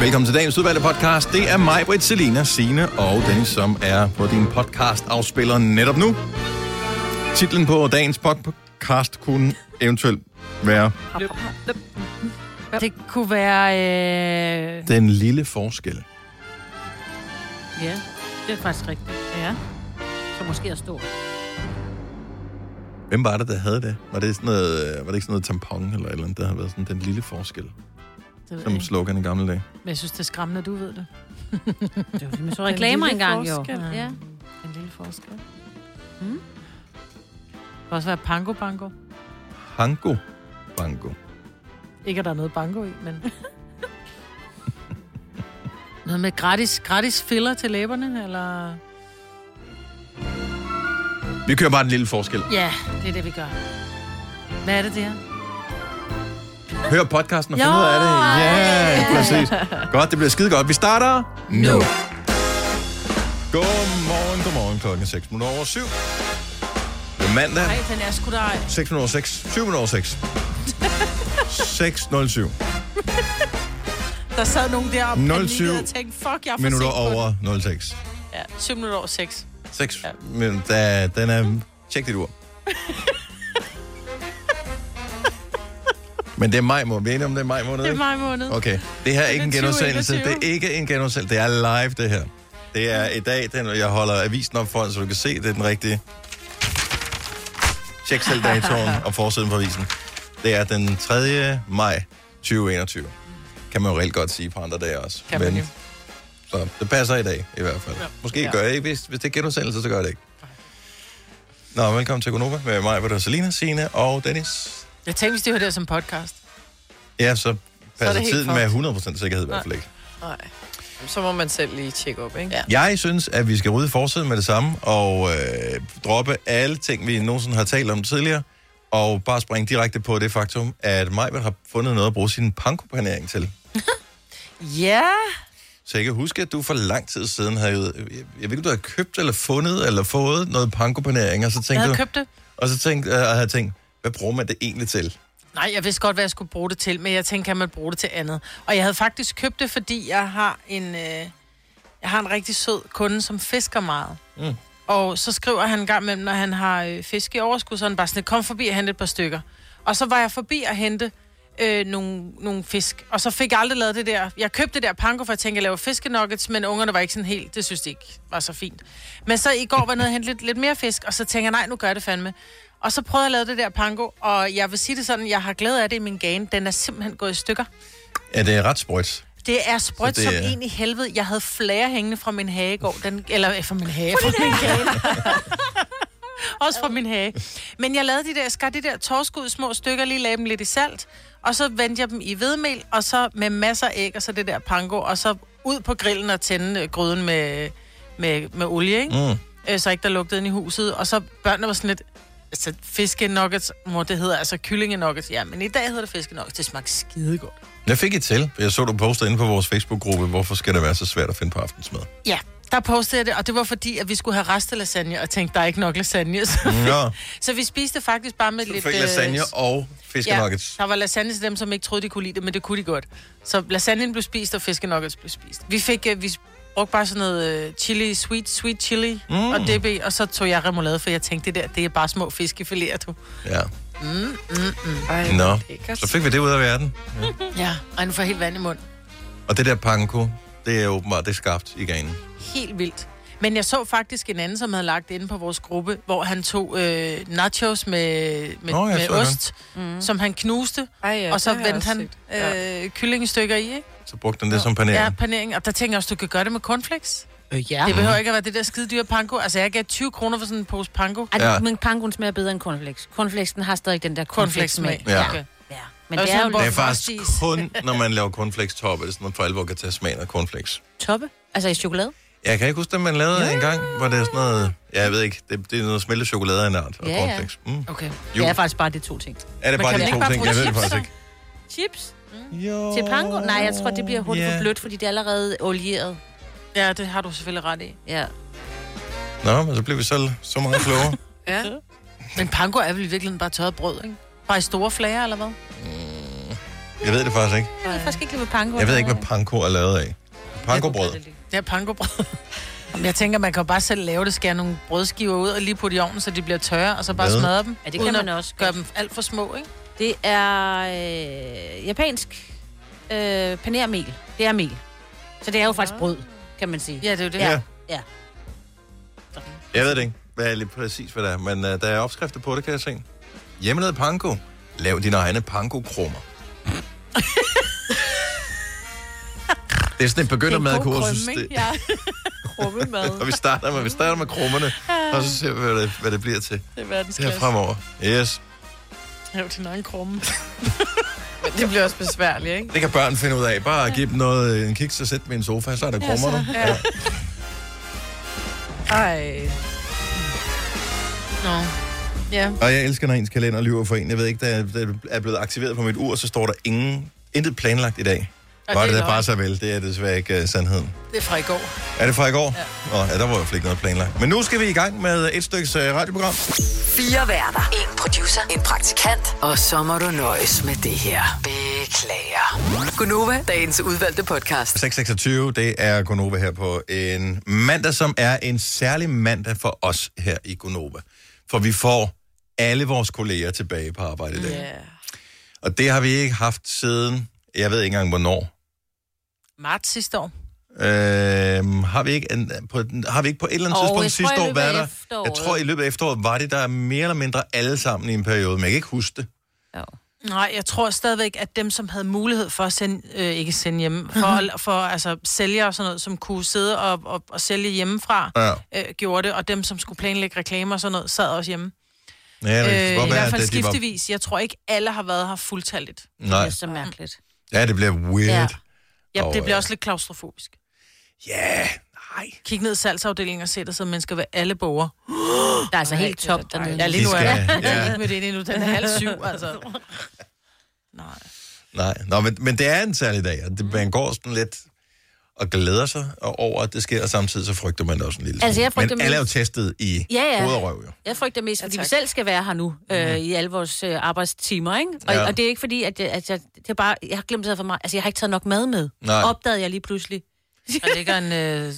Velkommen til dagens udvalgte podcast. Det er mig, Britt, Selina, Signe og Dennis, som er på din podcast afspiller netop nu. Titlen på dagens podcast kunne eventuelt være Det kunne være... Øh... Den lille forskel. Ja, det er faktisk rigtigt. Ja. Så måske er stor. Hvem var det, der havde det? Var det, sådan noget, øh, var det ikke sådan noget tampon eller et eller andet, der har været sådan den lille forskel, Det som slogan i gamle dage? Men jeg synes, det er skræmmende, at du ved det. Det var, man så reklamer lille engang, jo. Ja. En lille forskel. Mm. Det kan også være pango bango. Hango. Bango. Ikke, at der er noget bango i, men... noget med gratis, gratis filler til læberne, eller... Vi kører bare den lille forskel. Ja, det er det, vi gør. Hvad er det, det her? Hør podcasten og find ud af det. Ja, præcis. Godt, det bliver skide godt. Vi starter nu. Godmorgen, godmorgen. Klokken er 6 minutter over 7. Det er mandag. Nej, den er sgu da... 6 minutter over 6. 7 minutter over 6. 6.07 Der sad nogen der og 07 panikkede og tænkte, fuck, jeg er for minutter sent på den. over 06. Ja, 7 minutter over 6. 6. Ja. Men da, den er... Tjek dit ur. Men det er maj måned. Vi er enige om, det er maj måned, Det er maj måned. Okay, det her er ikke en genudsendelse. 2021. Det er ikke en genudsendelse. Det er live, det her. Det er i dag, den, jeg holder avisen op foran, så du kan se, det er den rigtige. Tjek selv datoen og forsiden på avisen. Det er den 3. maj 2021. Kan man jo reelt godt sige på andre dage også. Kan man jo. Så det passer i dag, i hvert fald. Ja. Måske Ja. gør jeg ikke. Hvis, hvis det er genudsendelse, så gør jeg det ikke. Nå, velkommen til Gonova med mig, Peter Selina, Signe og Dennis. Jeg tænkte, hvis det var der som podcast. Ja, så passer det helt tiden med fucked. 100% sikkerhed i hvert fald ikke. Nej. Så må man selv lige tjekke op, ikke? Ja. Jeg synes, at vi skal rydde forsiden med det samme, og øh, droppe alle ting, vi nogensinde har talt om tidligere, og bare springe direkte på det faktum, at Majbert har fundet noget at bruge sin pankopanering til. Ja. Så jeg kan huske, at du for lang tid siden havde, jeg ved ikke, du havde købt eller fundet eller fået noget pankopanering, og så Jeg tænkte havde du, købt det. og så tænkte, øh, havde tænkt, hvad bruger man det egentlig til? Nej, jeg vidste godt, hvad jeg skulle bruge det til, men jeg tænkte, kan man bruge det til andet? Og jeg havde faktisk købt det, fordi jeg har en, øh, jeg har en rigtig sød kunde, som fisker meget. Mm. Og så skriver han en gang imellem, når han har øh, fisk i overskud, så han bare sådan, kom forbi og hente et par stykker. Og så var jeg forbi at hente øh, nogle, nogle fisk, og så fik jeg aldrig lavet det der. Jeg købte det der panko, for jeg tænkte, at jeg laver fiskenuggets, men ungerne var ikke sådan helt, det synes de ikke var så fint. Men så i går var jeg nede og hente lidt, lidt mere fisk, og så tænker jeg, nej, nu gør jeg det fandme. Og så prøvede jeg at lave det der panko, og jeg vil sige det sådan, jeg har glæde af det i min gane. Den er simpelthen gået i stykker. Ja, det er ret sprøjt. Det er sprødt det som er- en i helvede. Jeg havde flere hængende fra min hage i går. Den, eller øh, fra min hage, fra min gane. Også fra min hage. Men jeg lavede de der, skar de der torskud i små stykker, lige lagde dem lidt i salt, og så vendte jeg dem i hvedemel, og så med masser af æg, og så det der panko, og så ud på grillen og tænde øh, gryden med, med, med olie, ikke? Mm. Øh, så ikke der lugtede ind i huset. Og så børnene var sådan lidt, altså fiskenuggets, mor, det hedder altså kyllingenuggets. Ja, men i dag hedder det fiskenuggets. Det smagte skide godt. Jeg fik et til, for jeg så du poste inde på vores Facebook-gruppe, hvorfor skal det være så svært at finde på aftensmad? Ja, der postede jeg det, og det var fordi, at vi skulle have restelasagne, og tænkte, der er ikke nok lasagne. Så, Nå, så vi spiste faktisk bare med du lidt... fik øh, lasagne og fiskenuggets. Ja, der var lasagne til dem, som ikke troede, de kunne lide det, men det kunne de godt. Så lasagnen blev spist, og fiskenuggets blev spist. Vi fik, øh, vi brugte bare sådan noget øh, chili, sweet, sweet chili Mm. mm. og i, og så tog jeg remoulade, for jeg tænkte, det der, det er bare små fiskefiléer, du. Ja. Ej, Nå, så fik vi det ud af verden. Ja, og nu får helt vand i munden. Og det der panko, det er åbenbart, det er skabt i ganen. Helt vildt. Men jeg så faktisk en anden, som havde lagt inde på vores gruppe, hvor han tog øh, nachos med, med, Nå, med ost, mm. som han knuste, Ej, ja, og så det vendte han set. Øh, kyllingestykker i, ikke? Så brugte den det som panering. Ja, panering. Og der tænker jeg også, du kan gøre det med cornflakes. Øh, ja. Det behøver ikke at være det der skide dyre panko. Altså, jeg gav 20 kroner for sådan en pose panko. Ja. men pangoen smager bedre end cornflakes. Cornflakesen har stadig den der cornflakes-smag. Ja. Okay. ja. Men det er jo Det er faktisk kun, når man laver cornflakes top, er det sådan noget for alvor kan tage smagen af cornflakes. toppe. Altså i chokolade. Jeg kan ikke huske, at man lavede ja. en gang, hvor det er sådan noget... Ja, jeg ved ikke, det, det er noget smeltet chokolade af en art, og Ja, ja. Mm. Okay. Jo. Det er faktisk bare de to ting. Er det Men bare kan de man to ikke bare ting? Jeg ved det chips, faktisk så? ikke. Chips Jo. til pango? Nej, jeg tror, det bliver hurtigt Ja. for blødt, fordi det er allerede olieret. Ja, det har du selvfølgelig ret i. Ja. Nå, men så bliver vi så, så meget klogere. Ja. Men panko er vel i virkeligheden bare tørret brød, ikke? Bare i store flager, eller hvad? Jeg ved det faktisk ikke. Jeg ved faktisk ikke hvad panko Jeg ved ikke, hvad panko er lavet af. Pankobrød. Ja, pankobrød. Jeg tænker, man kan jo bare selv lave det, skære nogle brødskiver ud og lige putte i ovnen, så de bliver tørre, og så bare Hvad? smadre dem. Ja, det kan man også gøre dem alt for små, ikke? Det er øh, japansk øh, panermel. Det er mel. Så det er jo faktisk brød, kan man sige. Ja, det er jo det. Ja. ja. Jeg ved det ikke, hvad er lidt præcis, hvad det er, men uh, der er opskrifter på det, kan jeg se. Hjemmelavet panko. Lav dine egne panko-krummer. det er sådan et begyndermadkursus. Det, Ja. Krummemad. og vi starter med, vi starter med krummerne, og så ser vi, hvad det, hvad det bliver til. Det er verdensklasse. her fremover. Yes. Hæv din egen krumme. Men det bliver også besværligt, ikke? Det kan børn finde ud af. Bare give dem noget, en kiks og sætte dem i en sofa, så er der krummerne. Ja. Ej. Nå. Ja. Og jeg elsker, når ens kalender lyver for en. Jeg ved ikke, det er blevet aktiveret på mit ur, så står der ingen, intet planlagt i dag. Og Var det det bare så vel? Det er desværre ikke uh, sandheden. Det er fra i går. Er det fra i går? Ja. Nå, ja, der var fald ikke noget planlagt. Men nu skal vi i gang med et stykke uh, radioprogram. Fire værter. En producer. En praktikant. Og så må du nøjes med det her. Beklager. Gunova, dagens udvalgte podcast. 626, det er Gonova her på en mandag, som er en særlig mandag for os her i Gonova. For vi får alle vores kolleger tilbage på arbejde i dag. Ja. Og det har vi ikke haft siden, jeg ved ikke engang hvornår. Marts sidste år. Øhm, har, vi ikke en, på, har vi ikke på et eller andet Og tidspunkt jeg tror, sidste i år været der? efteråret. Jeg tror, i løbet af efteråret var det der mere eller mindre alle sammen i en periode, men jeg kan ikke huske det. Jo. Nej, jeg tror stadigvæk, at dem, som havde mulighed for at sende, øh, ikke sende hjemme, for, Mhm. for altså, sælgere og sådan noget, som kunne sidde og, og, og sælge hjemmefra, Ja. øh, gjorde det, og dem, som skulle planlægge reklamer og sådan noget, sad også hjemme. Ja, det Øh, I hvert fald at de var... skiftevis. Jeg tror ikke, alle har været her fuldtalligt. Det Nej, er så mærkeligt. ja, det bliver weird. Ja. Ja, Og, det bliver øh, også lidt klaustrofobisk. Ja, nej. Kig ned i salgsafdelingen og se, der sidder mennesker ved alle borger. Der er altså Ej, helt dernede. dejligt. Ja, lige nu er. Jeg ja. er ikke med det endnu. Den er halv syv, altså. Nej. Nej, Nå, men, men det er en særlig dag, og det, man går sådan lidt og glæder sig over, at det sker, og samtidig så frygter man det også en lille Altså, jeg Men alle er jo testet i Ja, ja. hoved og røv, jo. Jeg frygter mest, Ja, fordi vi tak. selv skal være her nu, øh, i alle vores øh, arbejdstimer, ikke? Og, Ja. ja. og det er ikke fordi, at, jeg, at jeg, det er bare, jeg har glemt det for mig. Altså, jeg har ikke taget nok mad med. Nej. Opdagede jeg lige pludselig. Der ligger en øh,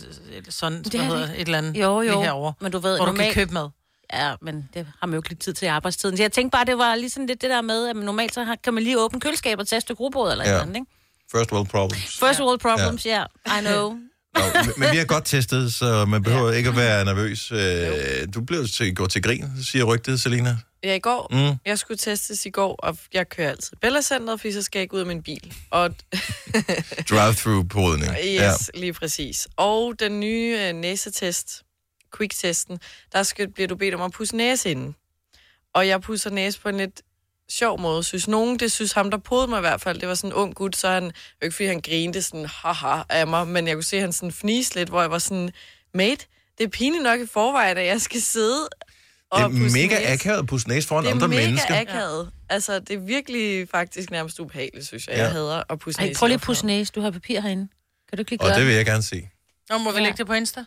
sådan, Det hvad er hedder, et eller andet Jo, jo. herovre, Men du ved, hvor du kan normalt- købe mad. Ja, men det har man jo ikke lige tid til i arbejdstiden. Så jeg tænkte bare, det var lige sådan lidt det der med, at normalt så kan man lige åbne køleskabet og tage et stykke rugbrød eller Ja. ja. andet, ikke? First world problems. First world problems, ja. Yeah, I know. Nå, men- vi har godt testet, så man behøver ikke at være nervøs. Øh, Du blev til, gå til grin, siger rygtet, Selina. Ja, i går. Mm. Jeg skulle testes i går, og jeg kører altid Bella Center, fordi så skal jeg ikke ud af min bil. Og Drive-through-podning. yes, ja. lige præcis. Og den nye øh, næsetest, quick-testen, der skal, bliver du bedt om at pusse næse inden. Og jeg pusser næse på en lidt sjov måde, synes nogen. Det synes ham, der podede mig i hvert fald. Det var sådan en ung gut, så han, jo ikke fordi han grinte sådan haha af mig, men jeg kunne se, at han sådan fniste lidt, hvor jeg var sådan, mate, det er pinligt nok i forvejen, at jeg skal sidde og Det er mega næse. akavet at pusse næse foran Det er andre mega mennesker. akavet. Altså, det er virkelig faktisk nærmest ubehageligt, synes jeg. Ja. Jeg hader at pusse Ej, næse prøv lige at pusse næse. Du har papir herinde. Kan du ikke lige Og det vil jeg gerne se. Nå, må vi Ja. lægge det på Insta?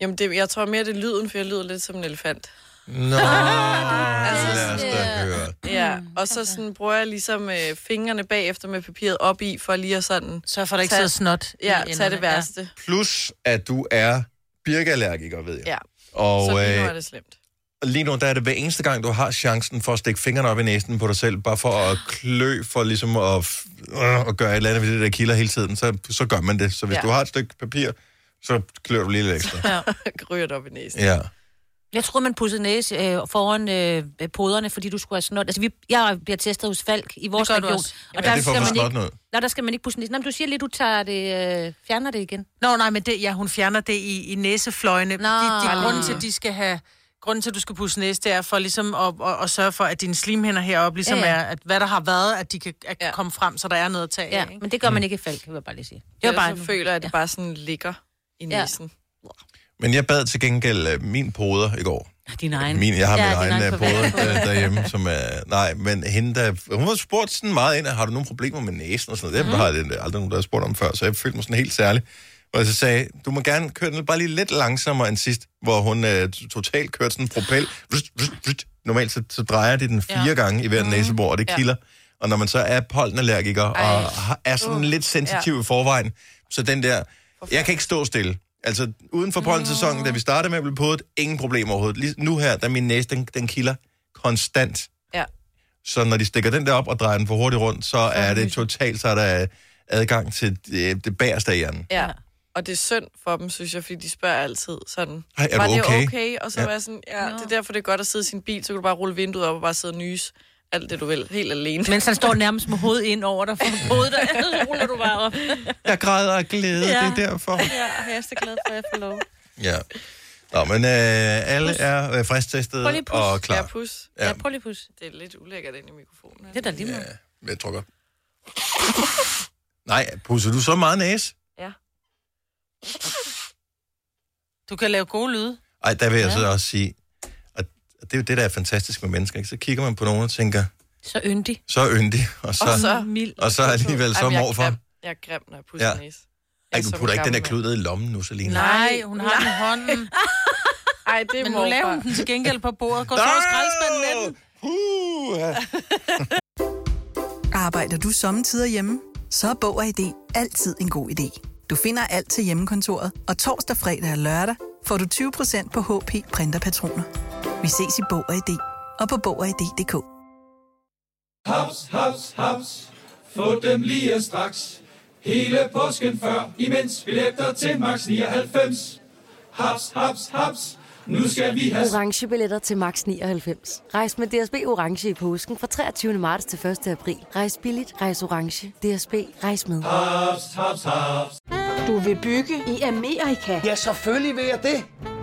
Jamen, det, jeg tror mere, det er lyden, for jeg lyder lidt som en elefant. Nå, lad os da Ja. høre. Ja, og så sådan bruger jeg ligesom øh, fingrene bagefter med papiret op i, for lige at sådan, for, at der ikke Tag- sidder snot i ja, enderne. tage det værste. Plus, at du er birkeallergiker, ved jeg. Ja, Og så lige nu øh, er det slemt. lige nu, der er det hver eneste gang, du har chancen for at stikke fingrene op i næsen på dig selv, bare for at klø, for ligesom at, øh, at gøre et eller andet ved det der kilder hele tiden, så, så gør man det. Så hvis Ja. du har et stykke papir, så klør du lige lidt ekstra. Ja. Ryger det op i næsen. Ja. Jeg troede, man pudsede næse øh, foran øh, poderne, fordi du skulle have snot. Altså, vi, jeg bliver testet hos Falk i vores Det region. også. Og Men der det er for skal man ikke, noget. nej, der skal man ikke pusse næse. Nå, men du siger lige, du tager det, øh, fjerner det igen. Nå, nej, men det, ja, hun fjerner det i, i næsefløjene. Nå. De, de, grunden til, at de skal have... Grunden til, at du skal pusse næse, det er for ligesom at, at, at sørge for, at dine slimhinder heroppe ligesom Ja, ja, ja. er, at hvad der har været, at de kan at Ja. komme frem, så der er noget at tage Ja, af. Ikke? men det gør man ikke i Falk, vil jeg bare lige sige. Det Jeg var bare så føler, at det Ja. bare sådan ligger i Ja. Men jeg bad til gengæld øh, min poder i går. din egen. Min, jeg har Ja, min egen egen øh, poder der, derhjemme, som er... Nej, men hende, der... Hun har spurgt sådan meget ind, har du nogle problemer med næsen og sådan noget? Det har jeg aldrig nogen, der har spurgt om før, så jeg følte mig sådan helt særlig. Og jeg så sagde, du må gerne køre den bare lige lidt langsommere end sidst, hvor hun øh, totalt kørte sådan en propel. Vrst, vrst, vrst. Normalt så, så drejer de den fire ja. gange i hver næsebor, og det Ja. kilder. Og når man så er pollenallergiker og har- er sådan lidt sensitiv i forvejen, så den der, jeg kan ikke stå stille. Altså, uden for pollensæsonen, da vi startede med at blive podet, ingen problemer overhovedet. Lige nu her, der er min næse, den, den kilder konstant. Ja. Så når de stikker den der op og drejer den for hurtigt rundt, så er det totalt, så er der adgang til det, det bagerste af hjernen. Ja. Og det er synd for dem, synes jeg, fordi de spørger altid sådan, Hej, er var du det okay?" okay? Og så Ja. var jeg sådan, ja, det er derfor, det er godt at sidde i sin bil, så kan du bare rulle vinduet op og bare sidde og nys alt det, du vil, helt alene. Mens han står nærmest med hovedet ind over dig, for hovedet der, så ruller du bare op. Jeg græder af glæde, ja. Ja. det er derfor. Ja, jeg er så glad for, at jeg får lov. Ja. Nå, men øh, alle er øh, pus. og Ja, klar. pus. Ja. Ja, prøv lige pus. Det er lidt ulækkert ind i mikrofonen. Det er da lige meget. Ja, men jeg tror godt. Nej, pusser du så meget næse? Ja. Du kan lave gode lyde. Ej, der vil jeg så også sige, det er jo det, der er fantastisk med mennesker. Ikke? Så kigger man på nogen og tænker, Så yndig. så yndig, og så, Og så- mild. og så alligevel så jeg er morfar. grim. Jeg er grim, når jeg pusser Ja. næse. Ej, Jeg du putter ikke den der klud ned i lommen nu, Selina. Nej, hun har den i hånden. Ej, det er Men nu laver hun den til gengæld på bordet. Gå så og skraldespanden med den. Uh. Arbejder du sommetider hjemme? Så er Bog og ID altid en god idé. Du finder alt til hjemmekontoret, og torsdag, fredag og lørdag får du 20% på HP printerpatroner. Vi ses i Bog og ID og på Bog og ID.dk. Haps, haps, haps. Få dem lige straks. Hele påsken før, imens billetter til max 99. Haps, haps, haps. Nu skal vi have orange billetter til max 99. Rejs med DSB orange i påsken fra 23. marts til 1. april. Rejs billigt, rejs orange. DSB rejs med. haps, haps, haps. Du vil bygge i Amerika? Ja, selvfølgelig vil jeg det.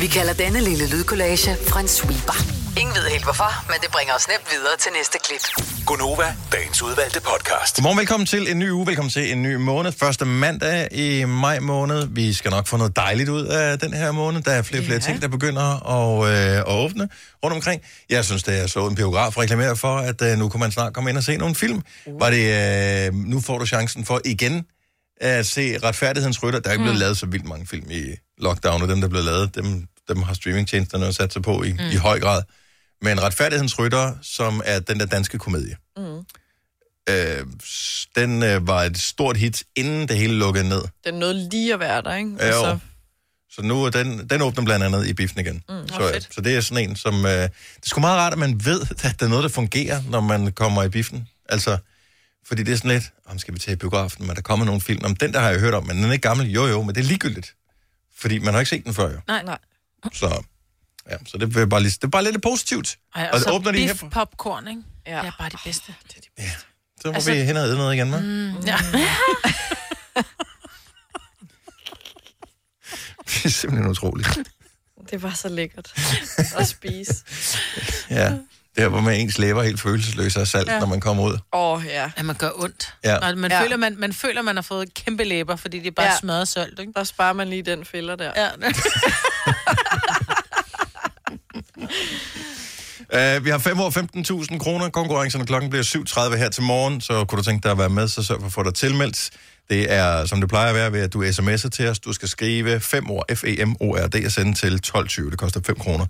Vi kalder denne lille lydkollage en sweeper. Ingen ved helt hvorfor, men det bringer os nemt videre til næste klip. Gonova, dagens udvalgte podcast. Godmorgen, velkommen til en ny uge, velkommen til en ny måned. Første mandag i maj måned. Vi skal nok få noget dejligt ud af den her måned. Der er flere og flere ting, der begynder at, øh, at åbne rundt omkring. Jeg synes, det er så en biograf reklamere for, at øh, nu kan man snart komme ind og se nogle film. Var det, øh, nu får du chancen for igen at se Retfærdighedens Rytter. Der er ikke blevet lavet så vildt mange film i lockdown, og dem, der er blevet lavet, dem, dem har streamingtjenesterne jo sat sig på i, mm. i høj grad. Men Retfærdighedens Rytter, som er den der danske komedie, Mm. øh, den øh, var et stort hit, inden det hele lukkede ned. Den nåede lige at være der, ikke? Ja, jo. Så nu er den, den åbner blandt andet i biffen igen. Mm, så, fedt. så det er sådan en, som... Øh, det er sgu meget rart, at man ved, at der er noget, der fungerer, når man kommer i biffen. Altså, fordi det er sådan lidt, om skal vi tage i biografen, men der kommer nogle film. Om den der har jeg hørt om, men den er ikke gammel. Jo, jo, men det er ligegyldigt. Fordi man har ikke set den før, jo. Nej, nej. Så, ja, så det, vil jeg bare lige, det er bare lidt positivt. Ej, og, og så det åbner de her... popcorn, ikke? Ja. Det er bare det bedste. Så må Altså- vi hen og æde noget igen, hva'? Mm, ja. Det er simpelthen utroligt. Det var så lækkert at spise. Ja, der hvor man ens læber helt følelsesløs af salt, ja. Når man kommer ud. Åh, oh, ja. At man gør ondt. Ja. Og man, Ja. føler, man, man føler, man har fået kæmpe læber, fordi det er bare Ja. smadret salt, ikke? Der sparer man lige den fælder der. Ja. Uh, vi har 5 år 15.000 kroner. Konkurrencerne klokken bliver 7.30 her til morgen, så kunne du tænke dig at være med, så sørg for at få dig tilmeldt. Det er, som det plejer at være, ved at du sms'er til os. Du skal skrive 5 ord, F-E-M-O-R-D, og sende til 12.20. Det koster 5 kroner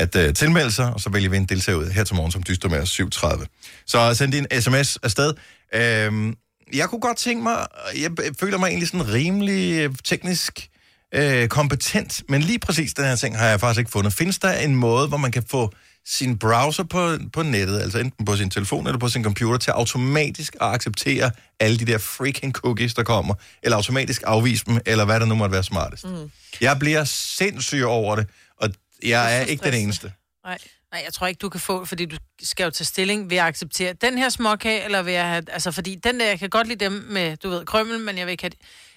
at uh, tilmelde sig, og så vælger vi en deltager ud her til morgen, som dyster med os 7.30. Så send din sms afsted. Uh, jeg kunne godt tænke mig, jeg føler mig egentlig sådan rimelig øh, teknisk øh, kompetent, men lige præcis den her ting har jeg faktisk ikke fundet. Findes der en måde, hvor man kan få sin browser på, på nettet, altså enten på sin telefon eller på sin computer, til automatisk at acceptere alle de der freaking cookies, der kommer, eller automatisk afvise dem, eller hvad der nu måtte være smartest. Mm. Jeg bliver sindssyg over det, jeg er, så ikke den eneste. Nej. Nej, jeg tror ikke, du kan få, fordi du skal jo tage stilling ved at acceptere den her småkage, eller ved at have, altså fordi den der, jeg kan godt lide dem med, du ved, krømmel, men jeg vil ikke have,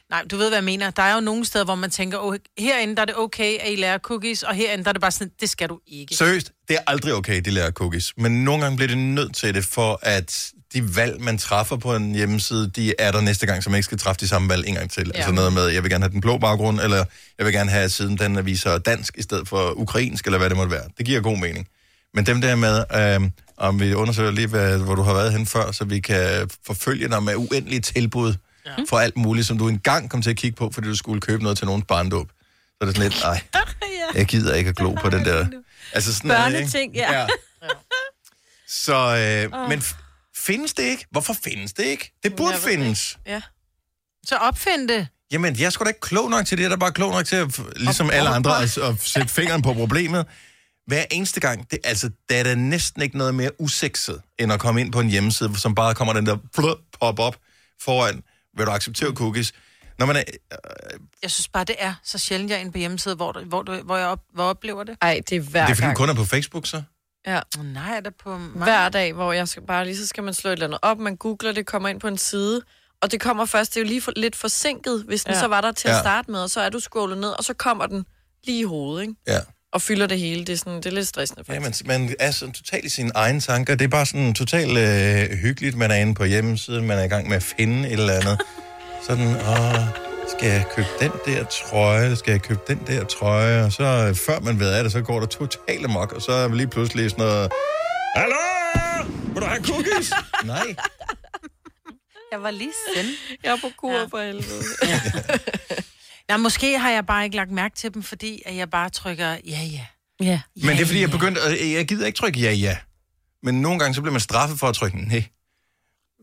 Nej, du ved, hvad jeg mener. Der er jo nogle steder, hvor man tænker, oh, herinde der er det okay, at I lærer cookies, og herinde der er det bare sådan, det skal du ikke. Seriøst, det er aldrig okay, de lærer cookies. Men nogle gange bliver det nødt til det, for at de valg, man træffer på en hjemmeside, de er der næste gang, så man ikke skal træffe de samme valg en gang til. Ja. Altså noget med, jeg vil gerne have den blå baggrund, eller jeg vil gerne have siden den viser dansk i stedet for ukrainsk, eller hvad det måtte være. Det giver god mening. Men dem der med, øh, om vi undersøger lige, hvad, hvor du har været hen før, så vi kan forfølge dig med uendelige tilbud ja. for alt muligt, som du engang kom til at kigge på, fordi du skulle købe noget til nogens barndåb. Så er det sådan lidt, ej, jeg gider ikke at glo på den der... Altså sådan er det, ikke? Børneting, ja. Ja. Så, øh, men f- findes det ikke? Hvorfor findes det ikke? Det burde det findes. Ja. Så opfind det. Jamen, jeg er sgu da ikke klog nok til det. Jeg er da bare klog nok til, at, ligesom alle andre, at, at sætte fingeren på problemet. Hver eneste gang, det, altså, der er der næsten ikke noget mere usekset, end at komme ind på en hjemmeside, som bare kommer den der flø, pop-up foran, vil du acceptere cookies? Når man er, Jeg synes bare, det er så sjældent, jeg er inde på hjemmeside, hvor, du, hvor, du, hvor jeg op, hvor oplever det. Ej, det er hver det er fordi, du gang. kun er på Facebook, så? Ja. Oh, nej, er det på mig? Hver dag, hvor jeg skal bare lige, så skal man slå et eller andet op, man googler det, kommer ind på en side, og det kommer først, det er jo lige for, lidt forsinket, hvis den Ja. ja. så var der til at Ja. starte med, og så er du scrollet ned, og så kommer den lige i hovedet, ikke? Ja. Og fylder det hele. Det er, sådan, det er lidt stressende, Ja, faktisk. man, man er sådan totalt i sine egne tanker. Det er bare sådan totalt øh, hyggeligt. Man er inde på hjemmesiden, man er i gang med at finde et eller andet. Sådan, åh, skal jeg købe den der trøje, eller skal jeg købe den der trøje? Og så øh, før man ved af det, så går der totalt amok, og så er vi lige pludselig sådan noget, Hallo! Vil du have cookies? Nej. Jeg var lige send. Jeg er på kur ja. for helvede. Ja, måske har jeg bare ikke lagt mærke til dem, fordi at jeg bare trykker ja, ja. Ja. Men det er fordi, jeg begyndte, at jeg gider ikke trykke ja, ja. Men nogle gange, så bliver man straffet for at trykke nej.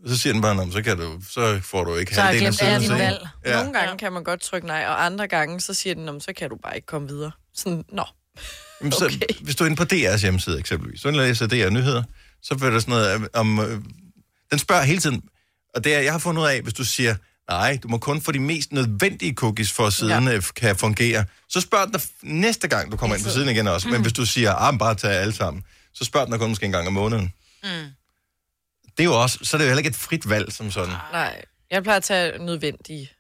Så siger den bare, "Nå, men så, kan du, så får du ikke Så halvdelen af dine se." valg. Ja. Nogle gange kan man godt trykke nej, og andre gange, så siger den, "Nå, men så kan du bare ikke komme videre. Sådan, nå. Jamen, så, okay. Hvis du er inde på DR's hjemmeside eksempelvis, så læser DR nyheder, så får der sådan noget øh, om... Øh, den spørger hele tiden, og det er, jeg har fundet ud af, hvis du siger, nej, du må kun få de mest nødvendige cookies, for at siden ja. kan fungere, så spørger den dig næste gang, du kommer ind på siden igen også. Mm. Men hvis du siger, ah, bare tag alle sammen, så spørger den dig kun måske en gang om måneden. Mm. Det er jo også, så er det jo heller ikke et frit valg som sådan. Nej, jeg plejer at tage nødvendige,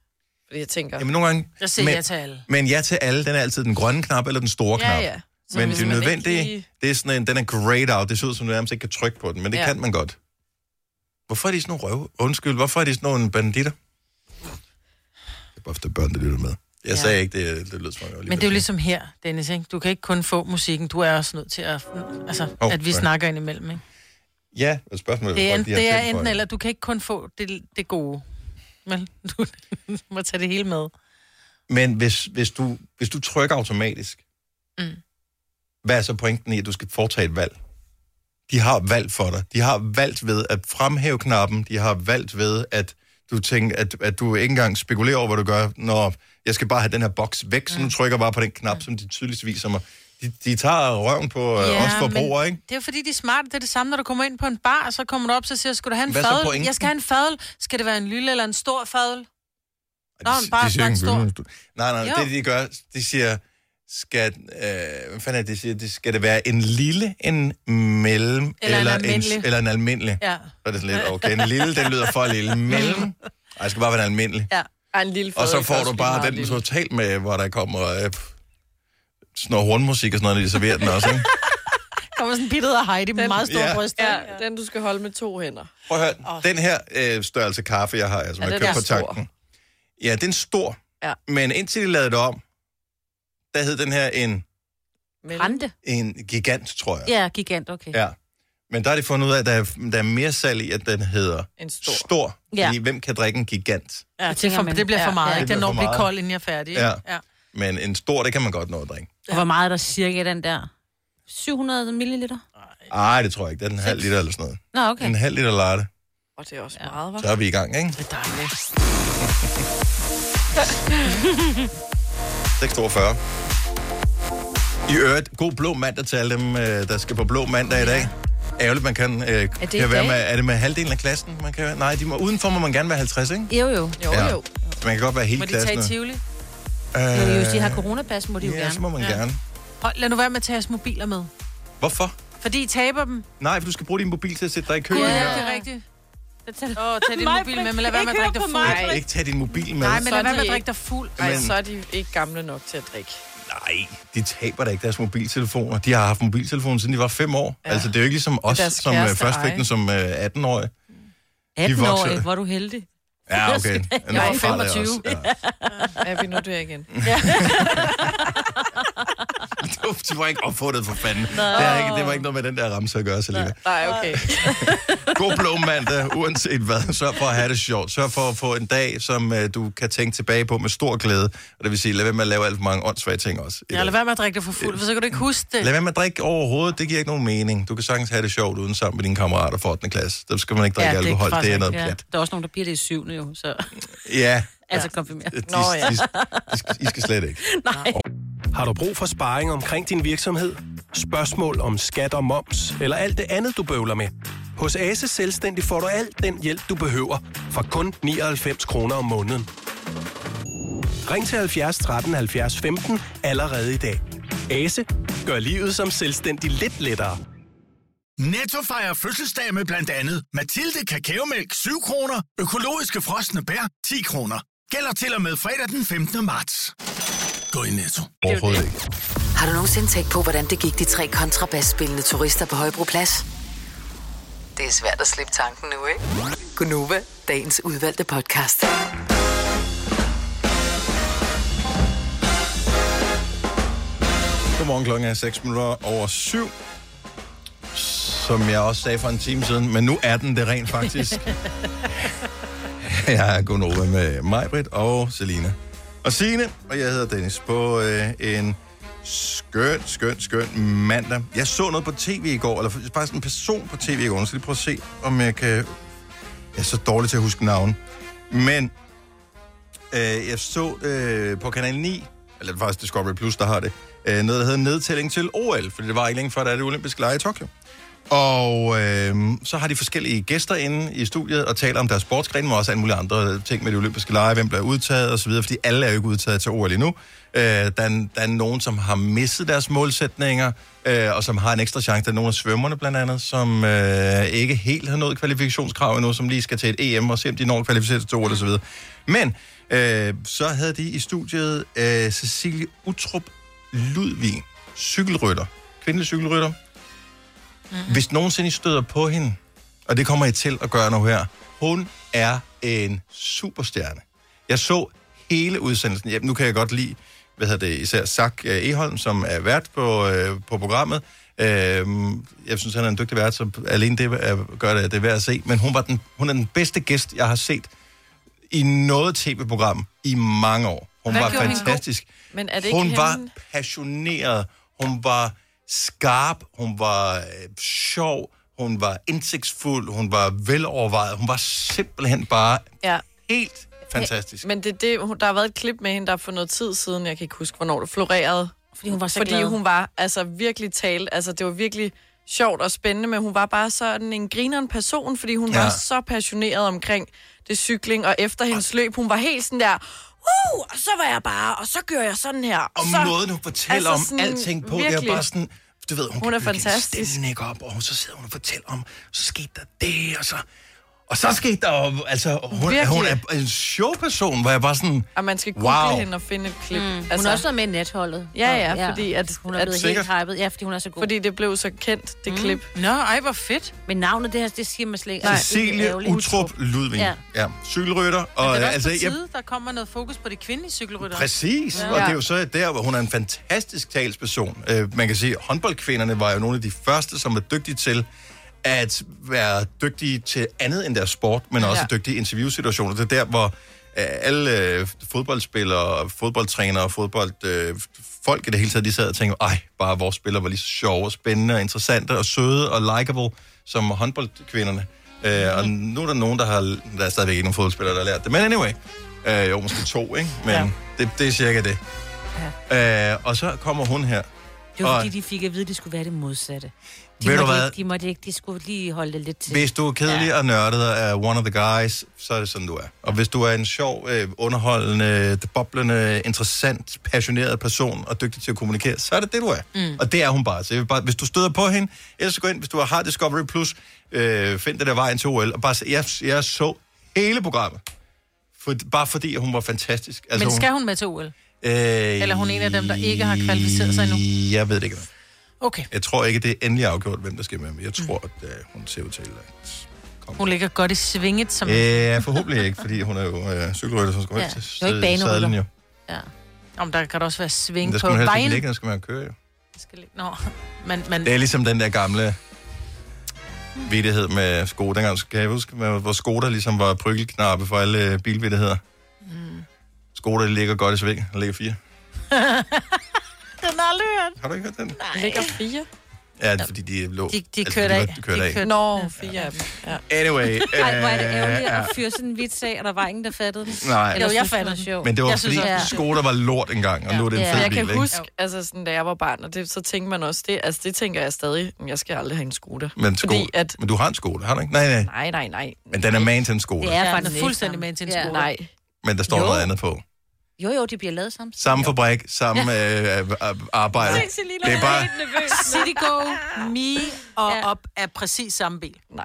fordi jeg tænker... Jamen nogle gange... Jeg siger men, ja til alle. Men ja til alle, den er altid den grønne knap eller den store Ja, knap. ja. Så Men det nødvendige, lige- det er sådan en, den er grayed out. Det ser ud som, du nærmest ikke kan trykke på den, men det Ja. kan man godt. Hvorfor er de sådan nogle røve? Undskyld, hvorfor er de sådan nogle banditter? Det er bare efter børn, der lytter med. Jeg Ja. sagde ikke, det, det lød som om, Men det er jo ligesom her, Dennis, ikke? Du kan ikke kun få musikken, du er også nødt til at... Altså, oh, at vi sorry. snakker indimellem, ikke? Ja, og spørgsmålet Det er, folk, de det er enten eller, du kan ikke kun få det, det gode. Men du må tage det hele med. Men hvis, hvis, du, hvis du trykker automatisk, Mm. hvad er så pointen i, at du skal foretage et valg? De har valgt for dig. De har valgt ved at fremhæve knappen. De har valgt ved, at du tænker, at, at du ikke engang spekulerer over, hvad du gør, når jeg skal bare have den her boks væk, så nu trykker jeg bare på den knap, som de tydeligst viser mig. De, de tager røven på ja, os forbrugere, ikke? det er jo fordi, de er smarte. Det er det samme, når du kommer ind på en bar, så kommer du op, så siger du, skal du have en Hvad? Jeg skal have en fadøl. Skal det være en lille eller en stor fadøl? Nå, en bare de siger en stor. Nej, nej, Jo. det de gør, de siger, skal, øh, hvad fanden er det, de siger, det, skal det være en lille, en mellem, Eller en eller, almindelig. en, eller en almindelig? Ja. Så er det sådan lidt, okay, en lille, den lyder for lille. Mellem, ej, det skal bare være en almindelig. Ja. En lille Og så får du bare den lille. totalt med, hvor der kommer øh, sådan noget hornmusik og sådan noget, når de serverer den også, ikke? kommer sådan en bittet af Heidi med meget store Ja. bryster. Ja, den du skal holde med to hænder. Prøv at høre, den her øh, størrelse kaffe, jeg har, altså, Ja, jeg den købt er på stor. tanken. Ja, den er stor. Ja. Men indtil de lavede det om, der hed den her en, Rente. en gigant, tror jeg. Ja, gigant, okay. Ja. Men der har de fundet ud af, at der er, der er mere salg i, at den hedder En stor. stor. Ja. Fordi hvem kan drikke en gigant? Ja, det, for, det bliver for meget. ja. Ja, Det ikke? Den bliver når for at blive meget. kold, inden jeg er færdig. Ja. ja. Men en stor, det kan man godt nå at drikke. Og Hvor meget er der cirka i den der? 700 milliliter? Ej, det tror jeg ikke. Det er en halv liter eller sådan noget. Nå, okay. En halv liter latte. Og det er også ja. meget, hva'? Så er vi i gang, ikke? Det er dejligt. 642. I øvrigt, god blå mandag til alle dem, øh, der skal på blå mandag i dag. Ærgerligt, man kan, øh, i kan være med, er det med halvdelen af klassen? Man kan, nej, de må, udenfor må man gerne være 50, ikke? Jo, jo. Jo, Ja. jo. Man kan godt være hele Må de tage klassen. i Tivoli? Øh, Jo, jo, hvis de har coronapas, må de jo ja, gerne. så må man Ja. gerne. Hold, lad nu være med at tage jeres mobiler med. Hvorfor? Fordi I taber dem. Nej, for du skal bruge din mobil til at sætte dig i kø. Ja, Ja. det er rigtigt. Åh, oh, tag din mobil med, men lad være med at drikke dig fuld. Nej. Ikke tage din mobil med. Nej, men Så lad er være med de at drikke ikke- dig fuld. Nej, Men- så er de ikke gamle nok til at drikke. Nej, de taber da ikke deres mobiltelefoner. De har haft mobiltelefoner, siden de var fem år. Ja. Altså, det er jo ikke ligesom os, deres som øh, kæreste først fik den som øh, 18-årige. 18 vokser. år, hvor er du heldig. Ja, okay. Jeg er forfalder jeg 25. også. Ja. Er vi nu der igen? de var ikke opfundet for fanden. Det, er ikke, det var ikke noget med den der ramse at gøre, Selina. Nej, okay. God blå mandag, uanset hvad. Sørg for at have det sjovt. Sørg for at få en dag, som uh, du kan tænke tilbage på med stor glæde. Og det vil sige, lad være med at lave alt for mange åndssvage ting også. Ja, lad være med at drikke dig for fuld, for så kan du ikke huske det. Lad være med at drikke overhovedet. Det giver ikke nogen mening. Du kan sagtens have det sjovt uden sammen med dine kammerater for 8. klasse. Der skal man ikke drikke ja, alkohol. Det er noget ja. pjat. Der er også nogen, der bliver det i syvende jo, så... Ja, Altså konfirmeret. de, de, de, I skal slet ikke. Nej. Har du brug for sparring omkring din virksomhed? Spørgsmål om skat og moms, eller alt det andet, du bøvler med? Hos Ase Selvstændig får du alt den hjælp, du behøver, for kun 99 kroner om måneden. Ring til 70 13 70 15 allerede i dag. Ase gør livet som selvstændig lidt lettere. Netto fejrer fødselsdag med blandt andet Mathilde Kakaomælk 7 kroner, økologiske frosne bær 10 kroner. Gælder til og med fredag den 15. marts. Gå i Netto. Overhovedet ikke. Har du nogensinde tænkt på, hvordan det gik de tre kontrabasspillende turister på Højbroplads? Det er svært at slippe tanken nu, ikke? Gunova, dagens udvalgte podcast. Godmorgen klokken er 6 minutter over 7. Som jeg også sagde for en time siden, men nu er den det rent faktisk. jeg er over med Majbrit og Selina. Og Signe, og jeg hedder Dennis, på øh, en skøn, skøn, skøn mandag. Jeg så noget på tv i går, eller faktisk en person på tv i går. Nu skal lige prøve at se, om jeg kan... Jeg er så dårlig til at huske navn. Men øh, jeg så øh, på Kanal 9, eller faktisk Discovery Plus, der har det, øh, noget, der hedder nedtælling til OL, for det var ikke længe før, der er det olympiske lege i Tokyo. Og øh, så har de forskellige gæster inde i studiet og taler om deres sportsgren, men også alle mulige andre ting med de olympiske lege, hvem bliver udtaget osv., fordi alle er jo ikke udtaget til OL endnu. Øh, der, er, der er nogen, som har misset deres målsætninger, øh, og som har en ekstra chance. Der er nogle af svømmerne blandt andet, som øh, ikke helt har nået kvalifikationskrav endnu, som lige skal til et EM og se, om de når kvalificeret til OL osv. Men øh, så havde de i studiet øh, Cecilie Utrup Ludvig, cykelrytter, kvindelig cykelrytter, Mm-hmm. Hvis nogensinde I støder på hende, og det kommer I til at gøre nu her, hun er en superstjerne. Jeg så hele udsendelsen. Ja, nu kan jeg godt lide, hvad hedder det, især Zach øh, Eholm, som er vært på, øh, på programmet. Øh, jeg synes, han er en dygtig vært, så alene det er, gør det, det er værd at se. Men hun, var den, hun er den bedste gæst, jeg har set i noget tv-program i mange år. Hun Hvad var fantastisk. Men er det ikke hun var passioneret. Hun var skarp. Hun var øh, sjov. Hun var indsigtsfuld. Hun var velovervejet. Hun var simpelthen bare Ja. helt fantastisk. Men det, det, der har været et klip med hende, der for noget tid siden, jeg kan ikke huske, hvornår det florerede. Fordi hun var så Fordi glad. hun var altså virkelig talt, altså det var virkelig sjovt og spændende, men hun var bare sådan en grineren person, fordi hun ja. var så passioneret omkring det cykling, og efter hendes løb, hun var helt sådan der, uh, og så var jeg bare, og så gør jeg sådan her. Og så, måden, hun fortæller altså om alting på, det er virkelig. bare sådan... Du ved, hun, Hun kan er fantastisk. stemning op, og så sidder hun og fortæller om, så skete der det, og så... Og så skete der jo, altså, hun, Virkelig. hun er en showperson, hvor jeg bare sådan... Og man skal google Wow. hende og finde et klip. Mm. Hun altså, er også været med i netholdet. Ja, ja, ja. fordi at... Hun er at, blevet helt hypet. Ja, fordi hun er så god. Fordi det blev så kendt, det mm. klip. Nå, ej, hvor fedt. Men navnet, det her, det siger man slet ikke. Cecilie Utrup Ludvig. Ja. Ja. Cykelrytter. Og Og, det er også på jeg- tide, der kommer noget fokus på de kvindelige cykelryttere. Præcis, ja. og det er jo så der, hvor hun er en fantastisk talsperson. Uh, man kan sige, at håndboldkvinderne var jo nogle af de første, som var dygtige til at være dygtige til andet end deres sport, men også Ja. dygtige i interviewsituationer. Det er der, hvor uh, alle uh, fodboldspillere, fodboldtrænere og fodbold, uh, folk i det hele taget, de sad og tænkte, ej, bare vores spillere var lige så sjove og spændende og interessante og søde og likable som håndboldkvinderne. Uh, og nu er der nogen, der har... Der er stadigvæk ikke nogen fodboldspillere, der har lært det. Men anyway, uh, jo, måske to, ikke? Men ja. det, det er cirka det. Ja. Uh, og så kommer hun her. Det var Og- fordi, de fik at vide, at det skulle være det modsatte. De Ved du måtte hvad? Ikke, de måtte ikke, de skulle lige holde det lidt til. Hvis du er kedelig ja. og nørdet og er one of the guys, så er det sådan, du er. Og hvis du er en sjov, øh, underholdende, boblende, interessant, passioneret person og dygtig til at kommunikere, så er det det, du er. Mm. Og det er hun bare. Så jeg vil bare, hvis du støder på hende, ellers så gå ind, hvis du har Discovery Plus, øh, find det der vejen til OL, og bare se, jeg, jeg så hele programmet. For, bare fordi, hun var fantastisk. Altså, Men skal hun med til OL? Eller er hun en af dem, der ikke har kvalificeret sig endnu? Jeg ved det ikke. Okay. Jeg tror ikke, det er endelig afgjort, hvem der skal med, men jeg tror, at øh, hun ser ud til at... Hun ligger godt i svinget, som... Ja, forhåbentlig ikke, fordi hun er jo øh, cykelrytter, som skal Ja. til sadlen jo. Ja. Om der kan der også være sving der på skal man helst ikke vejen. ligge, der skal man køre jo. Skal ligge- Nå, men, men... Det er ligesom den der gamle vittighed med Skoda. Dengang, kan jeg huske, hvor Skoda ligesom var prykkelknappe for alle øh, bilvittigheder. Mm. Skoda ligger godt i sving. Der ligger fire. den har aldrig hørt. Har du ikke hørt den? Nej. Ligger fire. Ja, det er fordi de lå... De, de altså, kørte var- af. De kørte af. Nå, fire af dem. Ja. Anyway. Ej, hvor er det ærgerligt øh, at fyre sådan en vits af, og der var ingen, der fattede den. Nej. Eller Jo, jeg fattede var den. Men det var Jeg fordi, synes også- Skoda var lort engang, og nu er det en Ja. fed Jeg bil, kan ikke? huske, altså sådan, da jeg var barn, og det, så tænkte man også det, altså det tænker jeg stadig, jeg skal aldrig have en Skoda. Men, sko- Fordi at, men du har en Skoda, har du ikke? Nej, nej. nej, nej, nej. Men den er man til en Skoda. Det er Ja, faktisk den fuldstændig med til en Ja. skole. Nej. Men der står Jo. noget andet på. Jo, jo, de bliver lavet sammen. Samme fabrik, samme øh, øh, arbejde. Det er bare... City Go, Me og ja. Op er præcis samme bil. Nej.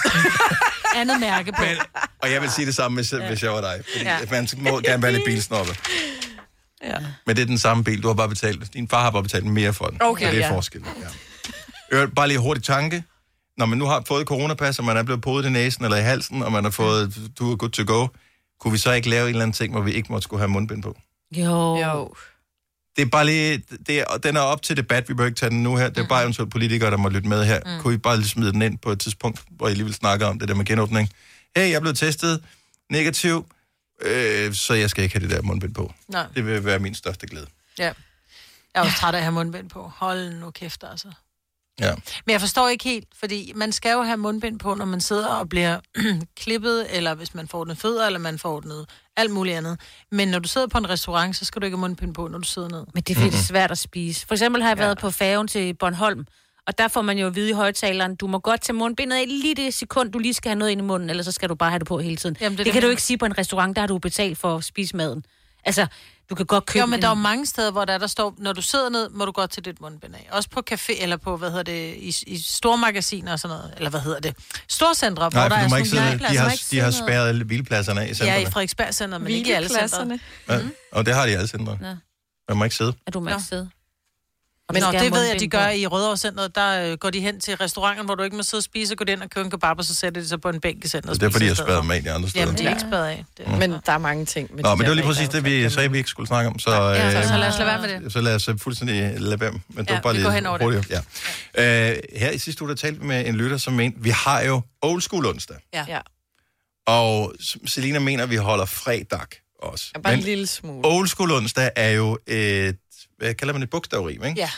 Andet mærke på. Men, og jeg vil sige det samme, hvis, ja. hvis jeg var dig. Fordi Ja. ja. man må gerne være lidt bilsnoppe. Ja. Men det er den samme bil. Du har bare betalt... Din far har bare betalt mere for den. Okay, og det er ja. forskel. Ja. Bare lige hurtig tanke. Når man nu har fået coronapas, og man er blevet podet i næsen eller i halsen, og man har fået, du er good to go, kunne vi så ikke lave en eller anden ting, hvor vi ikke måtte skulle have mundbind på? Jo. Jo. Det er bare lige, det er, den er op til debat, vi behøver ikke tage den nu her. Det er bare eventuelt politikere, der må lytte med her. Mm. Kunne I bare lige smide den ind på et tidspunkt, hvor I lige vil snakke om det der med genåbning? Hey, jeg er blevet testet negativ, øh, så jeg skal ikke have det der mundbind på. Nej. Det vil være min største glæde. Ja. Jeg er også træt af at have mundbind på. Hold nu kæft, altså. Ja. Men jeg forstår ikke helt, fordi man skal jo have mundbind på, når man sidder og bliver klippet, eller hvis man får ordnet fødder, eller man får ordnet alt muligt andet. Men når du sidder på en restaurant, så skal du ikke have mundbind på, når du sidder ned. Men det er fordi, det er svært at spise. For eksempel har jeg været på færgen til Bornholm, og der får man jo at vide i højtaleren, du må godt tage mundbindet af lige det sekund, du lige skal have noget ind i munden, eller så skal du bare have det på hele tiden. Jamen, det, det det kan det, du ikke sige på en restaurant, der har du betalt for at spise maden. Altså, du kan godt købe Jo, men en- der er jo mange steder, hvor der, der står, når du sidder ned, må du godt tage dit mundbind af. Også på café, eller på, hvad hedder det, i, i stormagasiner og sådan noget. Eller hvad hedder det? Storcentre, hvor Nej, der er sådan nogle de har, de har spærret alle hvilepladserne af i Ja, i centrene. Frederiksberg Center, men ikke i alle centre. Ja, og det har de i alle centre. Ja. Man må ikke sidde. at du må ikke sidde. Men Nå, det ved jeg, de gør på. i Rødovre Centeret. Der øh, går de hen til restauranten, hvor du ikke må sidde og spise, og gå ind og købe en kebab, og så sætter de sig på en bænk i centret. Det er fordi, jeg spærrede dem af de andre steder. Jamen, det er ikke spærret af. Det er. Men der er mange ting. Med Nå, de men det var lige præcis det, vi sagde, vi ikke skulle snakke om. Så, Ja, øh, så lad os lade være med det. Så lad os øh, fuldstændig lade være. Men det Ja, var bare vi lige går hen over det. hurtigt. Ja. Øh, her i sidste uge, der talte vi med en lytter, som mente, vi har jo old school onsdag. Ja. ja. Og Selina mener, vi holder fredag også. Bare en lille smule. old school onsdag er jo et, hvad kalder man et bogstavrim, ikke? Ja.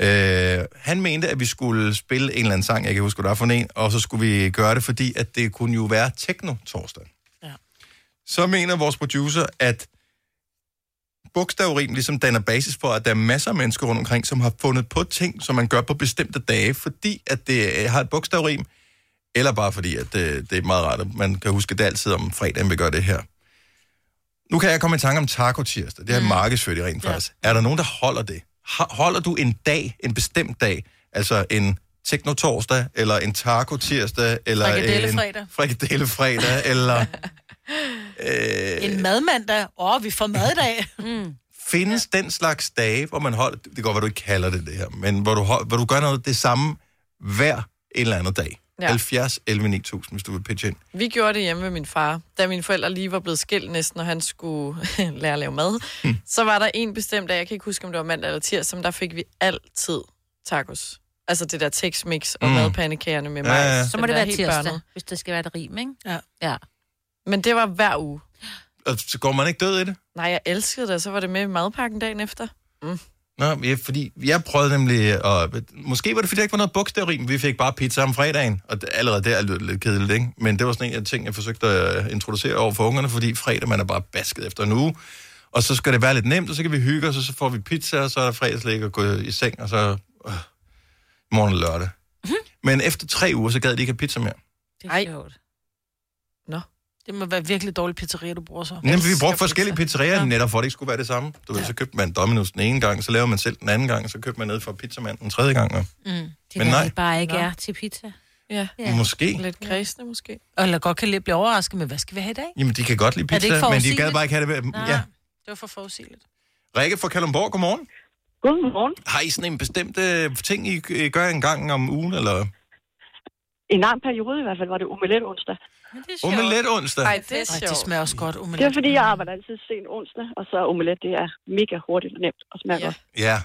Øh, han mente, at vi skulle spille en eller anden sang, jeg kan huske, hvad det var for en, og så skulle vi gøre det, fordi at det kunne jo være techno-torsdag. Ja. Så mener vores producer, at bogstavrim ligesom danner basis for, at der er masser af mennesker rundt omkring, som har fundet på ting, som man gør på bestemte dage, fordi at det øh, har et bogstavrim, eller bare fordi, at det, det er meget rart, at man kan huske, at det er altid om fredagen, vi gør det her. Nu kan jeg komme i tanke om taco tirsdag. Det er mm. markedsført i rent faktisk. Ja. Er der nogen, der holder det? Ho- Holder du en dag, en bestemt dag, altså en teknotorsdag, eller en taco tirsdag, eller Frikadellefredag. en frikadellefredag, eller øh, En madmandag. Åh, oh, vi får mad i dag. mm. findes den slags dage, hvor man holder, det godt være, du ikke kalder det det her, men hvor du, hold, hvor du gør noget det samme hver en eller anden dag. Ja. Ja. 70, 11, 9000, hvis du vil pitche ind. Vi gjorde det hjemme med min far, da mine forældre lige var blevet skilt næsten, og han skulle lære at lave mad. Hmm. Så var der en bestemt dag, jeg kan ikke huske, om det var mandag eller tirsdag, men der fik vi altid tacos. Altså det der Tex-Mix og Mm. madpandekagerne med Ja, mig. ja. Så må det være tirsdag, hvis det skal være et rim, ikke? Ja. ja. Men det var hver uge. Og så går man ikke død i det? Nej, jeg elskede det, og så var det med i madpakken dagen efter. Mm. Nå, ja, fordi jeg prøvede nemlig, og måske var det, fordi der ikke var noget bogstavrim, vi fik bare pizza om fredagen, og det, allerede der lød det lidt kedeligt, ikke? Men det var sådan en af ting, jeg forsøgte at introducere over for ungerne, fordi fredag, man er bare basket efter en uge, Og så skal det være lidt nemt, og så kan vi hygge os, og så får vi pizza, og så er der fredagslæg og gå i seng, og så øh, morgen og lørdag. Mhm. Men efter tre uger, så gad de ikke have pizza mere. Det er sjovt. Nå. Det må være virkelig dårlig pizzeria, du bruger så. Jamen, vi brugte forskellige pizzerier, ja. netop for at det ikke skulle være det samme. Du ved, så købte man Domino's den ene gang, så laver man selv den anden gang, og så købte man ned fra pizzamanden den tredje gang. Og... Mm. Det Men Men nej. nej. bare ikke Nå. er til pizza. Ja. Ja. Måske. Lidt kredsende måske. Eller godt kan lidt blive overrasket med, hvad skal vi have i dag? Jamen, de kan godt lide Er det pizza, ikke men de gad bare ikke have det. Ja. det var for forudsigeligt. Rikke fra Kalundborg, godmorgen. Godmorgen. Har I sådan en bestemt øh, ting, I I gør en gang om ugen, eller? I en lang periode i hvert fald var det omelet onsdag. Omelet onsdag? Ej, det er sjovt. Ej, det smager også godt, omelet. Det er fordi, jeg arbejder altid sent onsdag, og så omelet, det er mega hurtigt og nemt og smager ja. godt. Ja.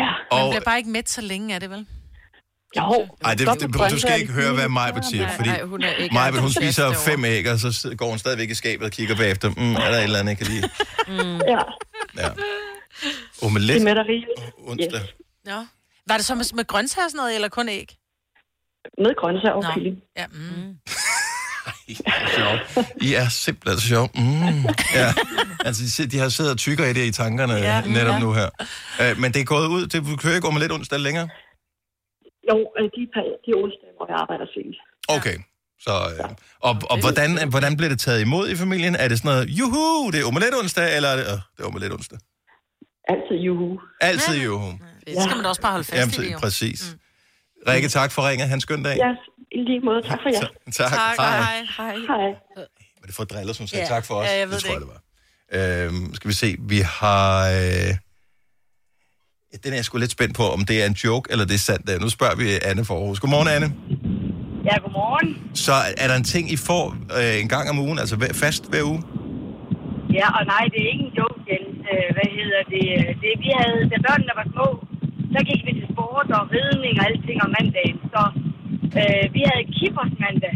Ja. Man Og, bliver bare ikke mæt så længe, er det vel? Jo. ej, det, det, du skal ikke høre, hvad Majbet siger, Nej, fordi nej, hun er ikke Majbet, hun entusiast spiser fem æg, og så går hun stadigvæk i skabet og kigger bagefter. Mm, er der et eller andet, jeg kan lide? Mm. Ja. Ja. Omelet Det er med dig rigeligt. onsdag. Ja. Var det så med, med grøntsager og sådan noget, eller kun æg? Med grøntsager og Nå. kylling. Ja, mm. Sjov. I er simpelthen så sjov. Mm. Ja. Altså, de, har siddet og tykker i det i tankerne Ja. ja. netop Ja. nu her. Uh, men det er gået ud. Det, kører ikke omelet onsdag længere? Jo, øh, de, de onsdag, hvor jeg arbejder sent. Okay. Så, øh, og og hvordan, hvordan bliver det taget imod i familien? Er det sådan noget, juhu, det er omelet onsdag, eller er det, øh, det er omelet onsdag? Altid juhu. Altid juhu. Det skal man da også bare holde fast Jamen, i, det jo. præcis. Mm. Rikke, tak for ringet. Han skøn dag. Ja, i lige måde. Tak for jer. Tak. Hej. Hej. Hej. Var det for driller, som sagde Ja. tak for os? Ja, jeg ved det, det tror jeg, det var. Øhm, skal vi se, vi har... Øh... Den er jeg sgu lidt spændt på, om det er en joke, eller det er sandt. Nu spørger vi Anne for Aarhus. Godmorgen, Anne. Ja, godmorgen. Så er der en ting, I får øh, en gang om ugen, altså hver- fast hver uge? Ja, og nej, det er ikke en joke, Jens. Øh, Hvad hedder det? det? Vi havde, da børnene var små, så gik vi til sport og ridning og alting om mandagen. Så øh, vi havde kippers mandag.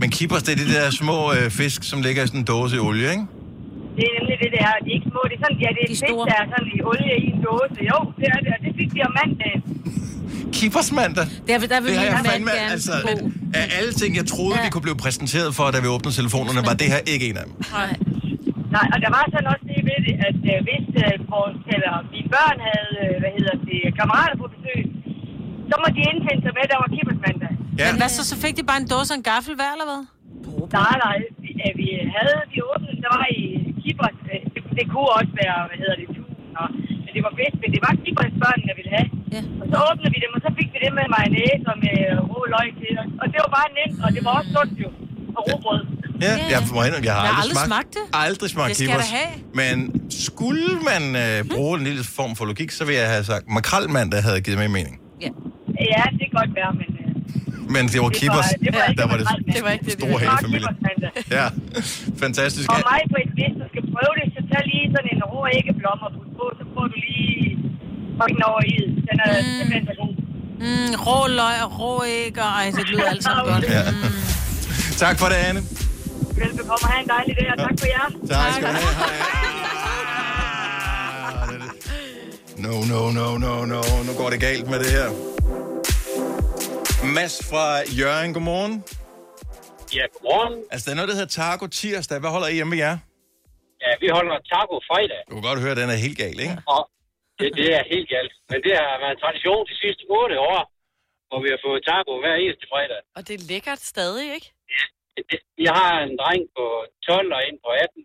Men kippers, det er de der små øh, fisk, som ligger i sådan en dåse i olie, ikke? Det er nemlig det, det er. De er ikke små. Det er sådan, ja, det er fisk, der er sådan i olie i en dåse. Jo, det er det, og det fik vi om mandagen. Kippers mandag? Der, vil- der vil Det har jeg fandme, gerne altså, bo. af alle ting, jeg troede, ja. vi kunne blive præsenteret for, da vi åbnede telefonerne, var det her ikke en af dem. Nej. Nej, og der var sådan også det ved det, at øh, hvis øh, vores, eller mine børn havde, øh, hvad hedder det, kammerater på besøg, så må de indfinde sig med, der var kippers mandag. Ja. Men hvad så, så fik de bare en dåse og en gaffel hver, eller hvad? Nej, nej, vi, øh, vi havde de åbne, der var i kippers, øh, det, det kunne også være, hvad hedder det, tusen, og, men det var fisk, men det var kippers, børnene ville have. Ja. Og så åbnede vi dem, og så fik vi det med mayonnaise og med rå løg til, og, og det var bare nemt, og det var også sundt jo, og robrød. Ja, jeg, må indrømme, jeg har Jeg har aldrig, smagt, smagt det. Aldrig smagt Det skal kippers. have. Men skulle man øh, bruge en lille form for logik, så vil jeg have sagt, makrelmand, der havde givet mig mening. Ja, det kan godt være, men... øh, Men det var Det kippers, var- det var ikke der var det. Det var ikke det, store det hele kippersmandag. Ja, fantastisk. Og mig på et hvis du skal prøve det, så tag lige sådan en rå æggeblommer og put på, så får du lige fucking over i det. Den er mm. simpelthen så god. Mm, rå løg og rå æg, og ej, det lyder alt sammen godt. Ja. tak for det, Anne. Velbekomme og have en dejlig dag, og tak for jer. Tak skal du have. No, no, no, no, no. Nu går det galt med det her. Mads fra Jørgen, godmorgen. Ja, godmorgen. Altså, der er noget, der hedder Taco Tirsdag. Hvad holder I hjemme med jer? Ja, vi holder taco fredag, Du kan godt høre, at den er helt gal, ikke? og det, det er helt galt. Men det har været en tradition de sidste otte år, hvor vi har fået taco hver eneste fredag. Og det er lækkert stadig, ikke? Jeg har en dreng på 12 og en på 18.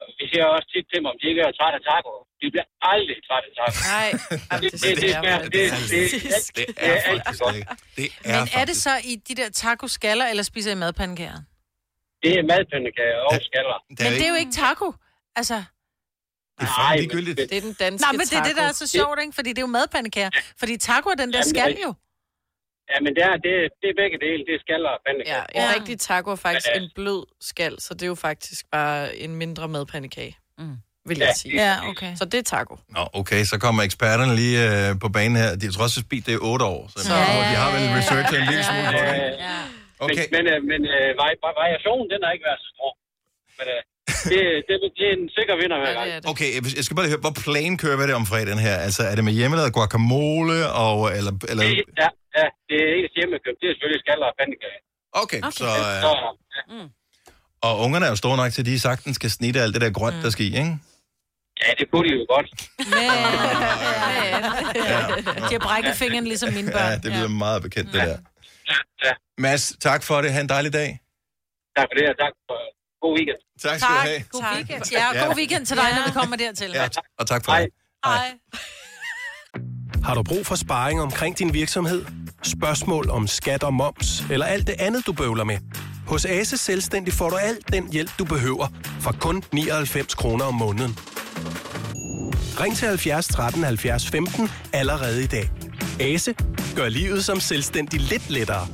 Og vi siger også tit til dem, om de ikke er træt af taco. De bliver aldrig træt af taco. Nej, det, det, det, smager, det, det, det, det, det er altid godt. Det Men er det så i de der taco-skaller, eller spiser I madpandekager? Det er madpandekager og skaller. Men det er jo ikke taco. Altså, Det er ligegyldigt. Det er den danske nej, men det er det, der er så taco. sjovt, ikke? Fordi det er jo madpandekager. Fordi taco er den der skal jo. Ja, men det er, det, det er begge dele. Det er skaller og pandekager. Ja, en rigtig taco er faktisk øh, en blød skal, så det er jo faktisk bare en mindre madpandekage, mm. vil Ja, jeg sige. Ja, okay. Så det er taco. Nå, okay, så kommer eksperterne lige øh, på banen her. De har trods alt speed, det er 8 år, så, så Ja, ja, ja, de har vel ja, ja. researchet en lille smule på det. Okay. Men, men, øh, men øh, vari- vari- variationen, den har ikke været så stor. Men øh, det, det, det er en sikker vinder hver gang. Okay, jeg jeg skal bare lige høre, hvor plan kører det om fredagen her? Altså, er det med hjemmelavet guacamole, og, eller, eller... Ja, ja, det er eneste hjemmekøb. Det er selvfølgelig skaller og pandekager. Okay, så... Så, Øh, og ungerne er jo store nok til, at de sagtens skal snitte alt det der grønt, der skal i, ikke? Ja, det kunne de jo godt. De har brækket fingeren ligesom mine børn. Ja, det lyder meget bekendt, det der. Mads, tak for det. Ha' en dejlig dag. Tak for det, og tak for god weekend. Tak skal du have. God weekend. Ja, god weekend til dig, når vi kommer dertil. Ja, og tak for det. Hej. Har du brug for sparring omkring din virksomhed? Spørgsmål om skat og moms, eller alt det andet, du bøvler med? Hos Ase Selvstændig får du alt den hjælp, du behøver, for kun 99 kroner om måneden. Ring til 70 13 70 15 allerede i dag. Ase gør livet som selvstændig lidt lettere.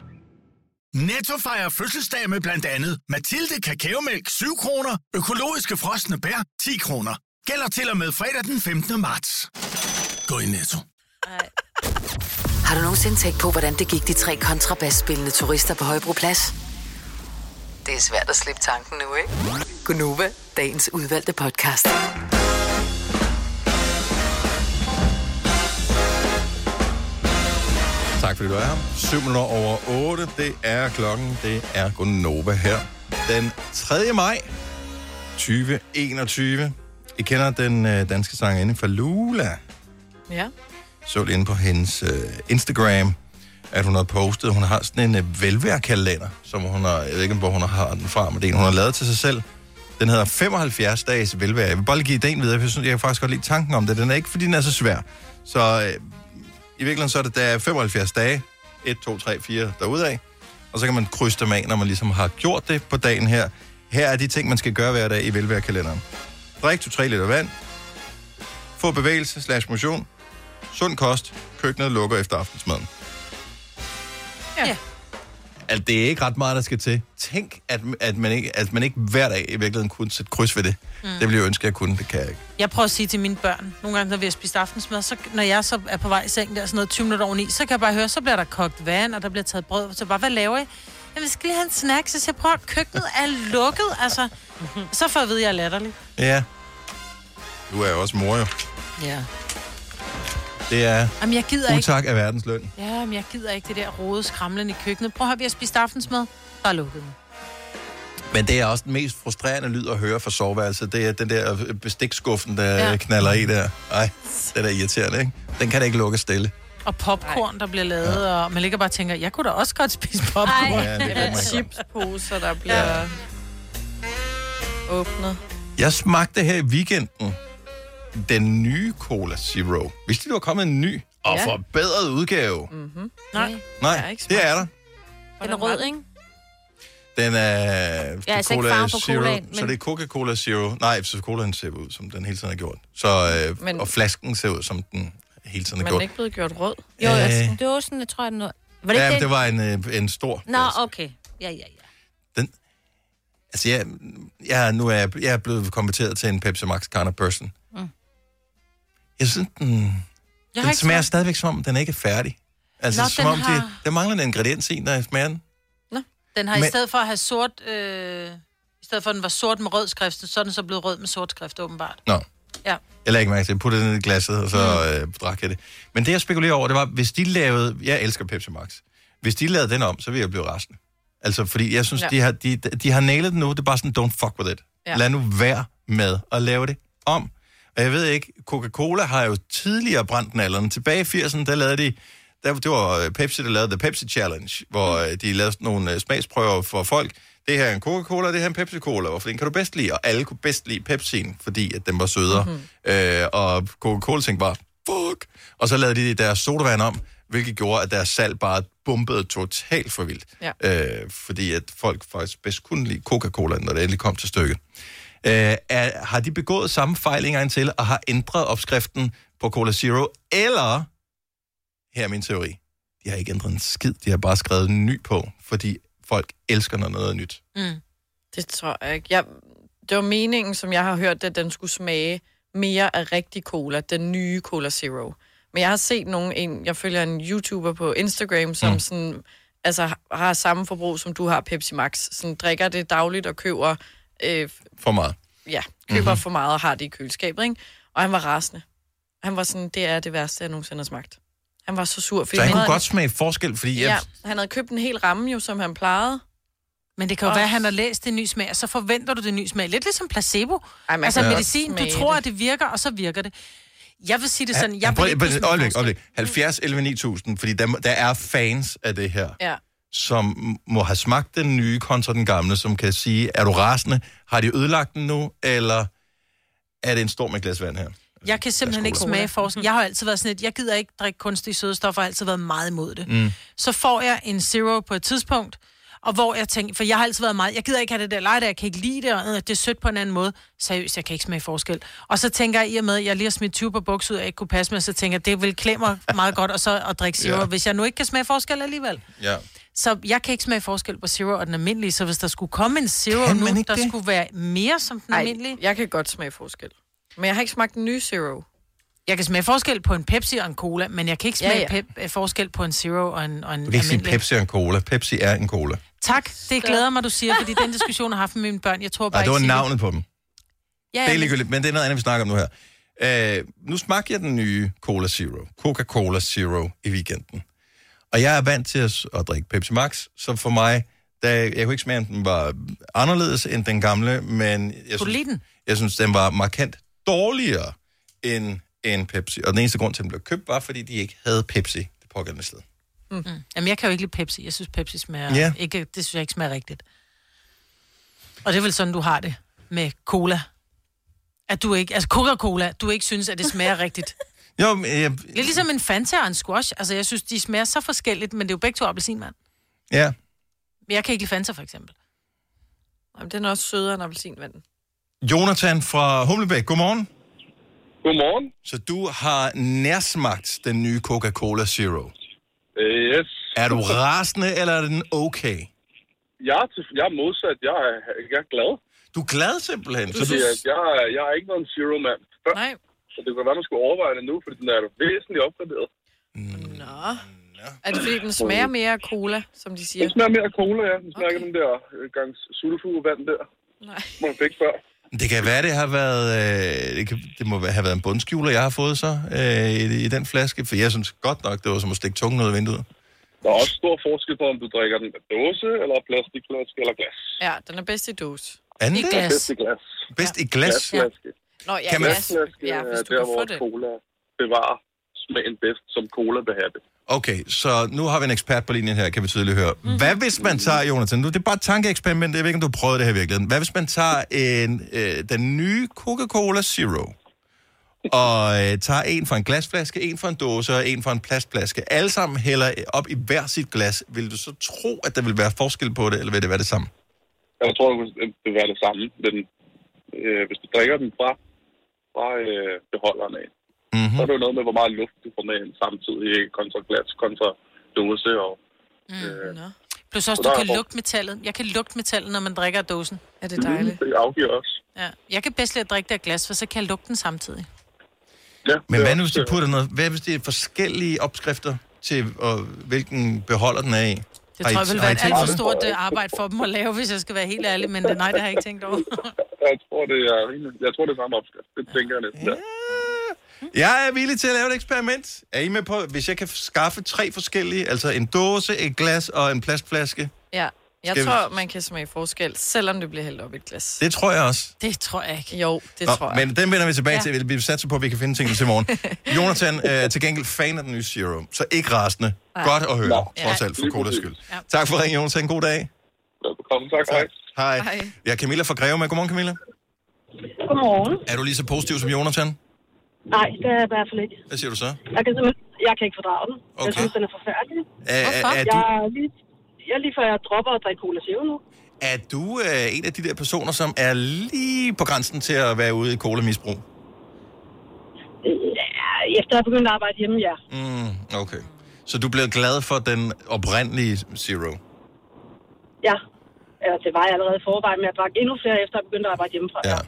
Netto fejrer fødselsdag med blandt andet Mathilde Kakaomælk 7 kroner, økologiske frosne bær 10 kroner. Gælder til og med fredag den 15. marts. Gå i Netto. Har du nogensinde tænkt på, hvordan det gik de tre kontrabasspillende turister på Højbroplads? Det er svært at slippe tanken nu, ikke? Gunova, dagens udvalgte podcast. Tak fordi du er her. 7 minutter over 8. Det er klokken. Det er Gunnova her. Den 3. maj 2021. I kender den øh, danske sangerinde Falula. Ja. Så lige inde på hendes øh, Instagram, at hun har postet, hun har sådan en øh, velværkalender, som hun har, jeg ved ikke, hvor hun har den fra, men det er en, hun har lavet til sig selv. Den hedder 75 dages velvære. Jeg vil bare lige give ideen videre, for jeg synes, jeg kan faktisk godt lide tanken om det. Den er ikke, fordi den er så svær. Så øh, i virkeligheden så er det, der er 75 dage, 1, 2, 3, 4 derudaf, og så kan man krydse dem af, når man ligesom har gjort det på dagen her. Her er de ting, man skal gøre hver dag i velværekalenderen. Drik 2-3 liter vand, få bevægelse slash motion, sund kost, køkkenet lukker efter aftensmaden. Ja. Altså, det er ikke ret meget, der skal til. Tænk, at, at, man, ikke, at man ikke hver dag i virkeligheden kunne sætte kryds ved det. Mm. Det ville jeg ønske, at jeg kunne. Det kan jeg ikke. Jeg prøver at sige til mine børn, nogle gange, når vi har spist aftensmad, så når jeg så er på vej i sengen der, sådan noget 20 minutter oveni, så kan jeg bare høre, så bliver der kogt vand, og der bliver taget brød. Så bare, hvad laver I? Jamen, vi skal lige have en snack, så siger jeg, prøv at køkkenet er lukket, altså. Så får jeg at vide, at jeg er latterlig. Ja. Du er jo også mor, jo. Ja. Det er Jamen, jeg gider ikke. utak af verdens løn. Ja, men jeg gider ikke det der rode skramlen i køkkenet. Prøv at høre, vi har spist aftensmad. Der er lukket. Men det er også den mest frustrerende lyd at høre fra soveværelset. Det er den der bestikskuffen, der ja. Ja. knaller i der. Ej, det er irriterende, ikke? Den kan da ikke lukke stille. Og popcorn, der bliver lavet, ja. og man ligger bare og tænker, jeg kunne da også godt spise popcorn. Ja, det man godt. Chipsposer, der bliver ja. åbnet. Jeg smagte her i weekenden den nye Cola Zero. Du, der var kommet en ny og Ja. forbedret udgave? Mm-hmm. Nej. Nej, det er der. Den er rød, ikke? Den er altså ikke Cola farven på Zero, colaen, så men- det er Coca-Cola Zero. Nej, så colaen ser ud, som den hele tiden har gjort. Så, øh, Men- og flasken ser ud, som den hele tiden har Men gjort. ikke blevet gjort rød. Jo, Øh. altså, det var sådan, jeg tror, jeg noget... Var det ja, ikke det den? var en, øh, en stor. Nå, okay. Ja, ja, ja. Altså, jeg, jeg, nu er jeg, jeg er blevet konverteret til en Pepsi Max kind of person. Jeg synes, den, Jeg den smager smagt- stadigvæk, som om den ikke er færdig. Altså, Nå, som om har- det, der mangler en ingrediens i, når jeg smager den. Den har Men... I stedet for at have sort... Øh... I stedet for, at den var sort med rød skrift, så er den så blevet rød med sort skrift, åbenbart. Nå. Ja. Jeg lagde ikke mærke til, jeg puttede den i glasset, og så mm. øh, drak jeg det. Men det, jeg spekulerer over, det var, hvis de lavede... Jeg elsker Pepsi Max. Hvis de lavede den om, så ville jeg blive rasende. Altså, fordi jeg synes, Ja. de, har, de, de har nailet den nu. Det er bare sådan, don't fuck with it. Ja. Lad nu være med at lave det om. Og jeg ved ikke, Coca-Cola har jo tidligere brændt nallerne. Tilbage i 80'erne, der lavede de... Der, det var øh, Pepsi, der lavede The Pepsi Challenge, hvor øh, de lavede sådan nogle øh, smagsprøver for folk. Det her er en Coca-Cola, det her er en Pepsi-Cola. Hvorfor den kan du bedst lide? Og alle kunne bedst lide Pepsi'en, fordi at den var sødere. Mm-hmm. Øh, og Coca-Cola tænkte bare, fuck. Og så lavede de deres sodavand om, hvilket gjorde, at deres salg bare bumpede totalt for vildt. Ja. Øh, fordi at folk faktisk bedst kunne lide Coca-Cola, når det endelig kom til stykket. Øh, er, har de begået samme fejl en gang til, og har ændret opskriften på Cola Zero, eller, her er min teori, de har ikke ændret en skid, de har bare skrevet en ny på, fordi folk elsker, noget er nyt. Mm. Det tror jeg ikke. Jeg, det var meningen, som jeg har hørt, at den skulle smage mere af rigtig cola, den nye Cola Zero. Men jeg har set nogen, en, jeg følger en YouTuber på Instagram, som mm. sådan, altså, har samme forbrug, som du har Pepsi Max. Sådan drikker det dagligt og køber, øh, For meget. ja, køber mm-hmm. for meget og har det i køleskabet, ikke? Og han var rasende. Han var sådan, det er det værste, jeg nogensinde har smagt. Han var så sur. Fordi Så han kunne havde- godt smage forskel, fordi jeg, Ja, han havde købt en hel ramme jo, som han plejede. Men det kan jo Åh. være, at han har læst det nye smag, og så forventer du det nye smag. Lidt ligesom placebo. Ej, altså medicin, du tror, det. at det virker, og så virker det. Jeg vil sige det sådan, jeg Prøv- prøv- øjeblik, øjeblik. 70, 11, 9000, fordi der, der er fans af det her, Ja. Som må have smagt den nye kontra den gamle, som kan sige, er du rasende? Har de ødelagt den nu, eller er det en stor med glas vand her? Jeg kan simpelthen ikke smage forskel. Jeg har altid været sådan et, jeg gider ikke drikke kunstige sødestoffer, jeg har altid været meget imod det. Mm. Så får jeg en zero på et tidspunkt, og hvor jeg tænker, for jeg har altid været meget, jeg gider ikke have det der leje der, jeg kan ikke lide det, og øh, det er sødt på en anden måde. Seriøst, jeg kan ikke smage forskel. Og så tænker jeg, i og med, at jeg lige har smidt 20 på bukser ud, og jeg ikke kunne passe med, så tænker jeg, det vil klæde mig meget godt, og så at drikke zero, ja. hvis jeg nu ikke kan smage forskel alligevel. Ja. Så jeg kan ikke smage forskel på zero og den almindelige, så hvis der skulle komme en zero Kan nu, der det? skulle være mere som den Ej, almindelige. jeg kan godt smage forskel. Men jeg har ikke smagt den nye Zero. Jeg kan smage forskel på en Pepsi og en cola, men jeg kan ikke Ja, smage ja. ja, ja. Pep, forskel på en Zero og en, og en Du kan ikke sige. Pepsi og en cola. Pepsi er en cola. Tak, det glæder mig, du siger, fordi den diskussion har jeg haft med mine børn. Jeg tror bare Nej, det var navnet på dem. Ja, Det er ja, ligegyldigt, men det er noget andet, vi snakker om nu her. Øh, nu smagte jeg den nye Cola Zero. Coca-Cola Zero i weekenden. Og jeg er vant til at, at drikke Pepsi Max, så for mig, da, jeg kunne ikke smage, om den var anderledes end den gamle, men jeg synes, den? jeg synes, den var markant dårligere end, end Pepsi. Og den eneste grund til, at den blev købt, var, fordi de ikke havde Pepsi det pågældende sted. Mm. Jamen, jeg kan jo ikke lide Pepsi. Jeg synes, Pepsi smager... Ja. Ikke, det synes jeg ikke smager rigtigt. Og det er vel sådan, du har det med cola. At du ikke... Altså, Coca-Cola, du ikke synes, at det smager rigtigt. Jo, men jeg, Det er ligesom en Fanta og en squash. Altså, jeg synes, de smager så forskelligt, men det er jo begge to appelsinmand. ja. Men jeg kan ikke lide Fanta, for eksempel. Jamen, den er også sødere end appelsinvand. Jonathan fra Humlebæk, godmorgen. Godmorgen. Så du har nærsmagt den nye Coca-Cola Zero. Yes. Er du rasende, eller er den okay? Jeg er, til, jeg er modsat. Jeg er, jeg er glad. Du er glad simpelthen? Så du... jeg, jeg, er- jeg har ikke været en zero-mand. Nej. Så det kan være, man skulle overveje det nu, fordi den er jo væsentligt opgraderet. Nå. Er det fordi, den smager mere af cola, som de siger? Den smager mere af cola, ja. Den smager okay. den der øh, gang sulfurvand der. Nej. Man fik før. Det kan være, det har været... Øh, det, kan, det må have været en bundskjuler, jeg har fået så øh, i, i den flaske. For jeg synes godt nok, det var som at stikke tungen ud af vinduet. Der er også stor forskel på, om du drikker den af dåse, eller plastikflaske, eller glas. Ja, den er bedst i dåse. Er den I det? glas. Bedst i glas. Bedst i glas? Glasflaske. Nå, ja, Kan man- glas. Glasflaske Ja, er hvis du der, kan få hvor det. cola bevarer smagen bedst, som cola vil have det. Okay, så nu har vi en ekspert på linjen her, kan vi tydeligt høre. Mhm. Hvad hvis man tager, Jonathan, nu det er bare et tankeeksperiment, jeg ved ikke, om du har prøvet det her i virkeligheden. Hvad hvis man tager en, øh, den nye Coca-Cola Zero, og øh, tager en fra en glasflaske, en fra en dåse og en fra en plastflaske, alle sammen hælder op i hver sit glas, vil du så tro, at der vil være forskel på det, eller vil det være det samme? Jeg tror, det vil være det samme. Den, øh, hvis du drikker den fra, fra øh, beholderen af, mm-hmm. så er det jo noget med, hvor meget luft du får med ind samtidig, kontra glas, kontra dåse. Og, øh, Plus også, Så du kan lugte metallet. Jeg kan lugte metallet, når man drikker af dåsen. Er det dejligt? Det afgiver også. Ja. Jeg kan bedst lide at drikke det af glas, for så kan jeg lugte den samtidig. Ja, Men hvad nu, hvis de putter noget, hvad hvis det er forskellige opskrifter til, og, hvilken beholder den er i? Det tror jeg vil har være et alt for det? stort øh, arbejde for dem at lave, hvis jeg skal være helt ærlig. Men det, nej, det har jeg ikke tænkt over. Jeg tror, det er, jeg tror, det er samme opskrift. Det tænker jeg næsten. Ja. Jeg er villig til at lave et eksperiment. Er I med på, hvis jeg kan skaffe tre forskellige, altså en dåse, et glas og en plastflaske? Ja, jeg Skal vi- tror, man kan smage forskel, selvom det bliver hældt op i et glas. Det tror jeg også. Det tror jeg ikke. Jo, det Nå, tror jeg. Men den vender vi tilbage Ja. ja. til. Vi satser på, at vi kan finde tingene til morgen. Jonathan øh, er til gengæld fan af den nye Zero, så ikke rasende. Nej. Godt at høre, Nå. trods Ja. alt, for Colas skyld. Tak for ringen, Jonathan. God dag. Velkommen, tak. Hej. Hej. Hej. Jeg er Camilla fra Greve med. Godmorgen, Camilla. Godmorgen. Er du lige så positiv som Jonathan? Nej, det er jeg i hvert fald ikke. Hvad siger du så? Jeg kan simpelthen jeg kan ikke fordrage den. Okay. Jeg Okay. synes, den er forfærdelig. Er, er, er, Jeg du, er lige, jeg lige før jeg dropper at drikke Cola Zero nu. er du øh, en af de der personer, som er lige på grænsen til at være ude i cola-misbrug? Ja, efter jeg begyndte at arbejde hjemme, ja. Mm, okay. Så du blev glad for den oprindelige Zero? Ja. Eller det var jeg allerede i forvejen, men jeg drak endnu flere efter jeg begyndte at arbejde hjemmefra. Ja.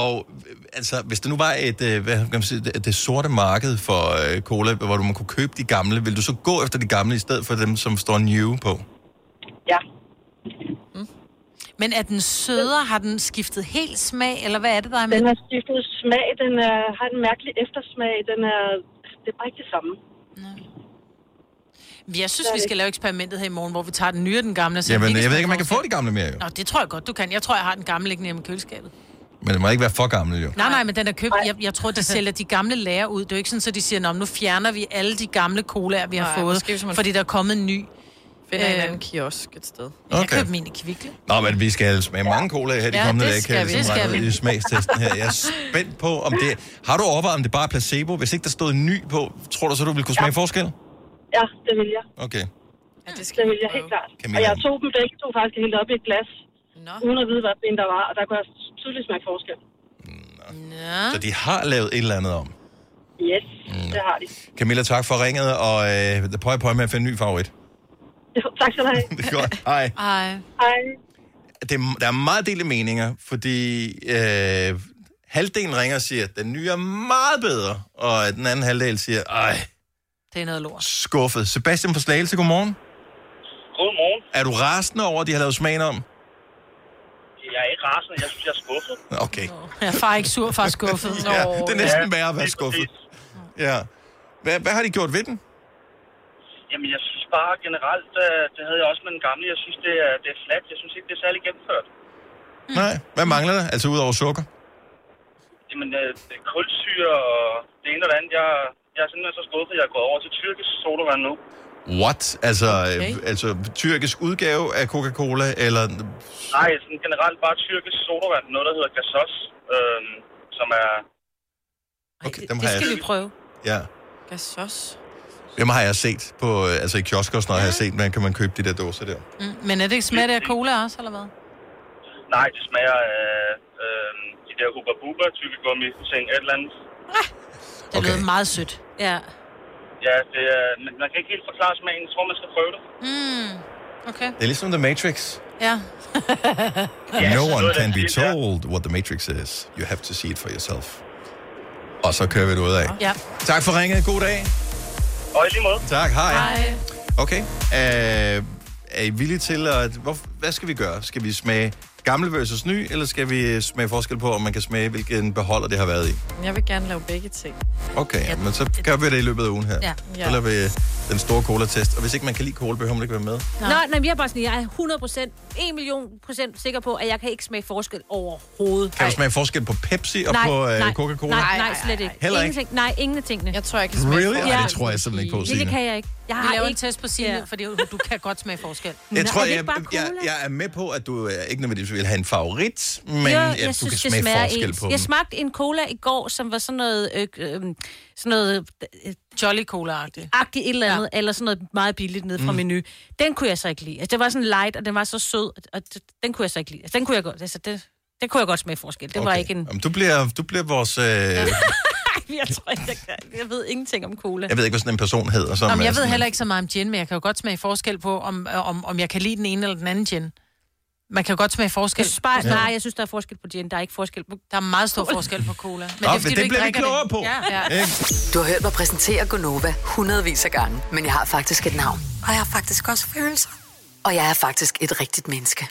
Og øh, altså, hvis der nu var et, øh, hvad kan man sige, det, det sorte marked for øh, cola, hvor du man kunne købe de gamle, vil du så gå efter de gamle i stedet for dem, som står new på? Ja. Men er den sødere? Har den skiftet helt smag, eller hvad er det, der er med? Den har skiftet smag. Den er, har en mærkelig eftersmag. Den er, det er bare ikke det samme. Jeg synes, vi skal lave eksperimentet her i morgen, hvor vi tager den nye og den gamle. Så Jamen, jeg ved ikke, om man kan få de gamle mere, jo. Nå, det tror jeg godt, du kan. Jeg tror, jeg har den gamle liggende hjemme i køleskabet. Men det må ikke være for gammel, jo. Nej, nej, men den er købt. Jeg, jeg tror, de sælger de gamle lager ud. Det er jo ikke sådan, at de siger, "Nå, nu fjerner vi alle de gamle colaer, vi har Nej, fået, måske hvis man- fordi der er kommet en ny. Finder en Øh, anden kiosk et sted. Jeg Okay. købte min i Kvickly. Nå, men vi skal smage mange cola her de Ja, kommende det dage, kan vi. jeg ligesom vi. i smagstesten her. Jeg er spændt på, om det... Har du overvejet, om det bare er placebo? Hvis ikke der stod ny på, tror du så, du ville kunne smage forskel? Ja, det vil jeg. Okay. Ja, det, skal det vil jeg helt klart. Camilla. Og jeg tog dem begge to faktisk helt op i et glas, Nå. uden at vide, hvad en der var, og der kunne jeg tydeligt smage forskel. Ja. Så de har lavet et eller andet om. Yes, mm. det har de. Camilla, tak for ringet, og øh, pøj pøj med at finde en ny favorit. Jo, tak skal du have. Det er godt. Hej. Ej. Hej. Det, er- der er meget delte meninger, fordi øh, halvdelen ringer og siger, at den nye er meget bedre, og den anden halvdel siger, ej, Det er noget lort. skuffet. Sebastian fra Slagelse, godmorgen. Godmorgen. Er du rasende over, at de har lavet smagen om? Jeg er ikke rasende. Jeg synes, jeg er skuffet. Okay. Jeg er far ikke sur, far skuffet. Nå. Ja, det er næsten Ja, værre at være skuffet. Ja. Hvad, hvad har de gjort ved den? Jamen, jeg synes bare generelt, øh, det havde jeg også med den gamle, jeg synes, det er, det er flat. Jeg synes ikke, det er særlig gennemført. Nej. Hvad mangler der? Altså ud over sukker? Jamen, øh, det er kulsyre og det ene og det andet. Jeg, jeg er simpelthen så skuffet, jeg er gået over til tyrkisk sodavand nu. What? Altså, okay. altså tyrkisk udgave af Coca-Cola, eller... Nej, sådan generelt bare tyrkisk sodavand. Noget, der hedder gasos, øh, som er... Okay, dem Det har skal jeg... vi prøve. Ja. Gasos. Dem har jeg set på, øh, altså i kiosker og sådan noget, har jeg set, man kan man købe de der dåser der. Mm. Men er det ikke smager det af cola også, eller hvad? Nej, det smager af øh, de der Hubba Bubba, tykkegummi, ting, et eller andet. Det okay. lyder meget sødt. Ja. Ja, det er, men man kan ikke helt forklare smagen. Jeg tror, man skal prøve det. Mm. Okay. Det er ligesom The Matrix. Ja. no one can be told what the Matrix is. You have to see it for yourself. Og så kører vi det ud af. Ja. Tak for ringet. God dag. Og i lige måde. Tak, hej. Hej. Okay. Uh, er I villige til at... Hvor, hvad skal vi gøre? Skal vi smage gammel versus ny, eller skal vi smage forskel på, om man kan smage, hvilken beholder det har været i? Jeg vil gerne lave begge ting. Okay, ja, men så gør vi det i løbet af ugen her. Ja. Så Ja. laver vi den store cola-test. Og hvis ikke man kan lide cola, behøver man ikke være med. Nå, nej, men jeg er bare sådan, jeg er 100 procent, 1 million procent sikker på, at jeg kan ikke smage forskel overhovedet. Kan du smage forskel på Pepsi og nej, på uh, nej, Coca-Cola? Nej, nej, slet ikke. Heller ikke? Ingenting, nej, ingen af tingene. Jeg tror, jeg kan Really? Ej, det tror jeg simpelthen ikke på, Det, Signe. det kan jeg ikke. Jeg Vi har laver en ikke... test på Signe, ja. fordi du, kan godt smage forskel. Jeg tror, er jeg, ikke bare jeg, jeg er med på, at du øh, ikke nødvendigvis vil have en favorit, men jo, jeg du synes, kan smage smager forskel ens. på Jeg dem. smagte en cola i går, som var sådan noget... Øh, øh, sådan noget øh, Jolly Cola-agtigt. Agtigt et eller andet, ja. eller sådan noget meget billigt nede fra Mm. menu. Den kunne jeg så ikke lide. Altså, det var sådan light, og den var så sød, og den kunne jeg så ikke lide. Altså, den kunne jeg godt, altså, det, det kunne jeg godt smage forskel. Det var ikke en... Jamen, du, bliver, du bliver vores... Øh, jeg tror ikke, jeg kan. Jeg ved ingenting om cola. jeg ved ikke, hvad sådan en person hedder. Som Jamen, jeg ved sådan- heller ikke så meget om gin, men jeg kan jo godt smage forskel på, om, om, om jeg kan lide den ene eller den anden gin. Man kan jo godt smage forskel. Jeg synes bare, ja. nej, jeg synes, der er forskel på gin. Der er ikke forskel på... Der er meget stor forskel på cola. Men Nå, det er, fordi, det ikke bliver vi klogere det. på. Ja, ja. Du har hørt mig præsentere Gonova hundredvis af gange, men jeg har faktisk et navn. Og jeg har faktisk også følelser. Og jeg er faktisk et rigtigt menneske.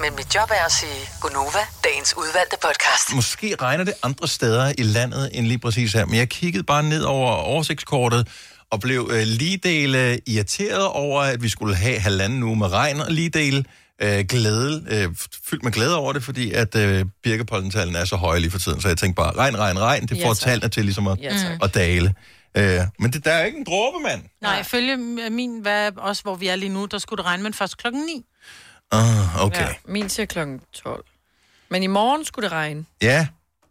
Men mit job er at sige Gonova, dagens udvalgte podcast. Måske regner det andre steder i landet end lige præcis her, men jeg kiggede bare ned over oversigtskortet og blev øh, lige dele irriteret over, at vi skulle have halvanden uge med regn, og lige dele øh, glæde, øh, fyldt med glæde over det, fordi at øh, birkepollentallene er så høje lige for tiden. Så jeg tænkte bare, regn, regn, regn, det Ja, får tak. tallene til ligesom at, Ja, tak. at dale. Øh, men det, der er ikke en dråbe, mand. Nej, ifølge min, hvad, også hvor vi er lige nu, der skulle det regne, men først klokken 9. Ah, okay. Ja, min siger klokken 12. Men i morgen skulle det regne. Ja,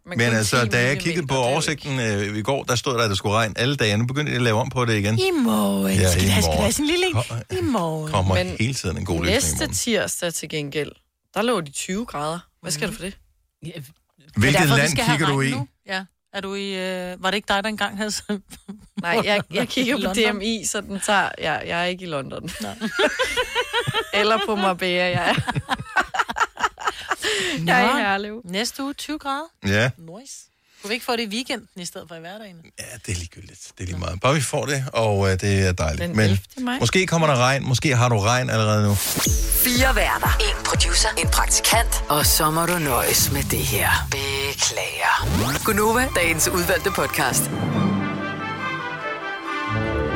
Men men altså, 10 da jeg kiggede på er oversigten øh, i går, der stod der, at det skulle regne alle dage. Nu begynder de at lave om på det igen. I morgen. Ja, skal i det have, skal morgen. have sådan en lille en? I morgen. kommer Men hele tiden en god løsning. i Næste morgen. tirsdag til gengæld, der lå de 20 grader. Hvad skal du for det? Hvilket Det er derfor, land kigger du i? Nu. Ja. Er du i... Øh, var det ikke dig, der engang havde... Nej, jeg, jeg kigger på? DMI, så den tager... Jeg, jeg er ikke i London. Eller på Marbella, jeg er. jeg er i Herlev. Næste uge 20 grader. Ja. Nice. Kunne vi ikke få det i weekenden i stedet for i hverdagen? Ja, det er ligegyldigt. Det er lige meget. Bare vi får det, og øh, det er dejligt. Den Men 11. maj. måske kommer der regn. Måske har du regn allerede nu. Fire værter. En producer. En praktikant. Og så må du nøjes med det her. Beklager. Gonova, dagens udvalgte podcast.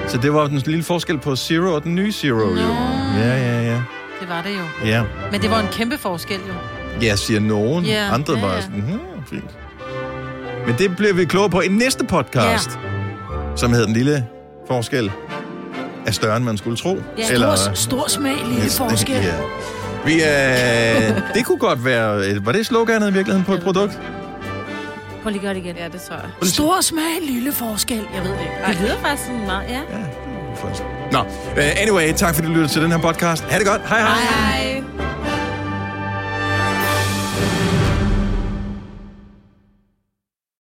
Så det var den lille forskel på Zero og den nye Zero, jo. Ja, ja, ja. Det var det jo. Ja. Men det var en kæmpe forskel jo. Jeg siger nogen. Ja, Andre ja, var ja. sådan, hmm, fint. Men det bliver vi klogere på i næste podcast, som hedder Den Lille Forskel er større, end man skulle tro. Ja. Stor, stor smag, lille forskel. Ja. Vi, øh, det kunne godt være... øh, Var det sloganet i virkeligheden på et produkt? Prøv lige at gøre det igen. Ja, det tror jeg. Stor smag, lille forskel. Jeg ved det ikke. Det lyder faktisk sådan meget, ja. Nå, uh, anyway, tak fordi du lyttede til den her podcast. Ha' det godt. Hej hej. Hej.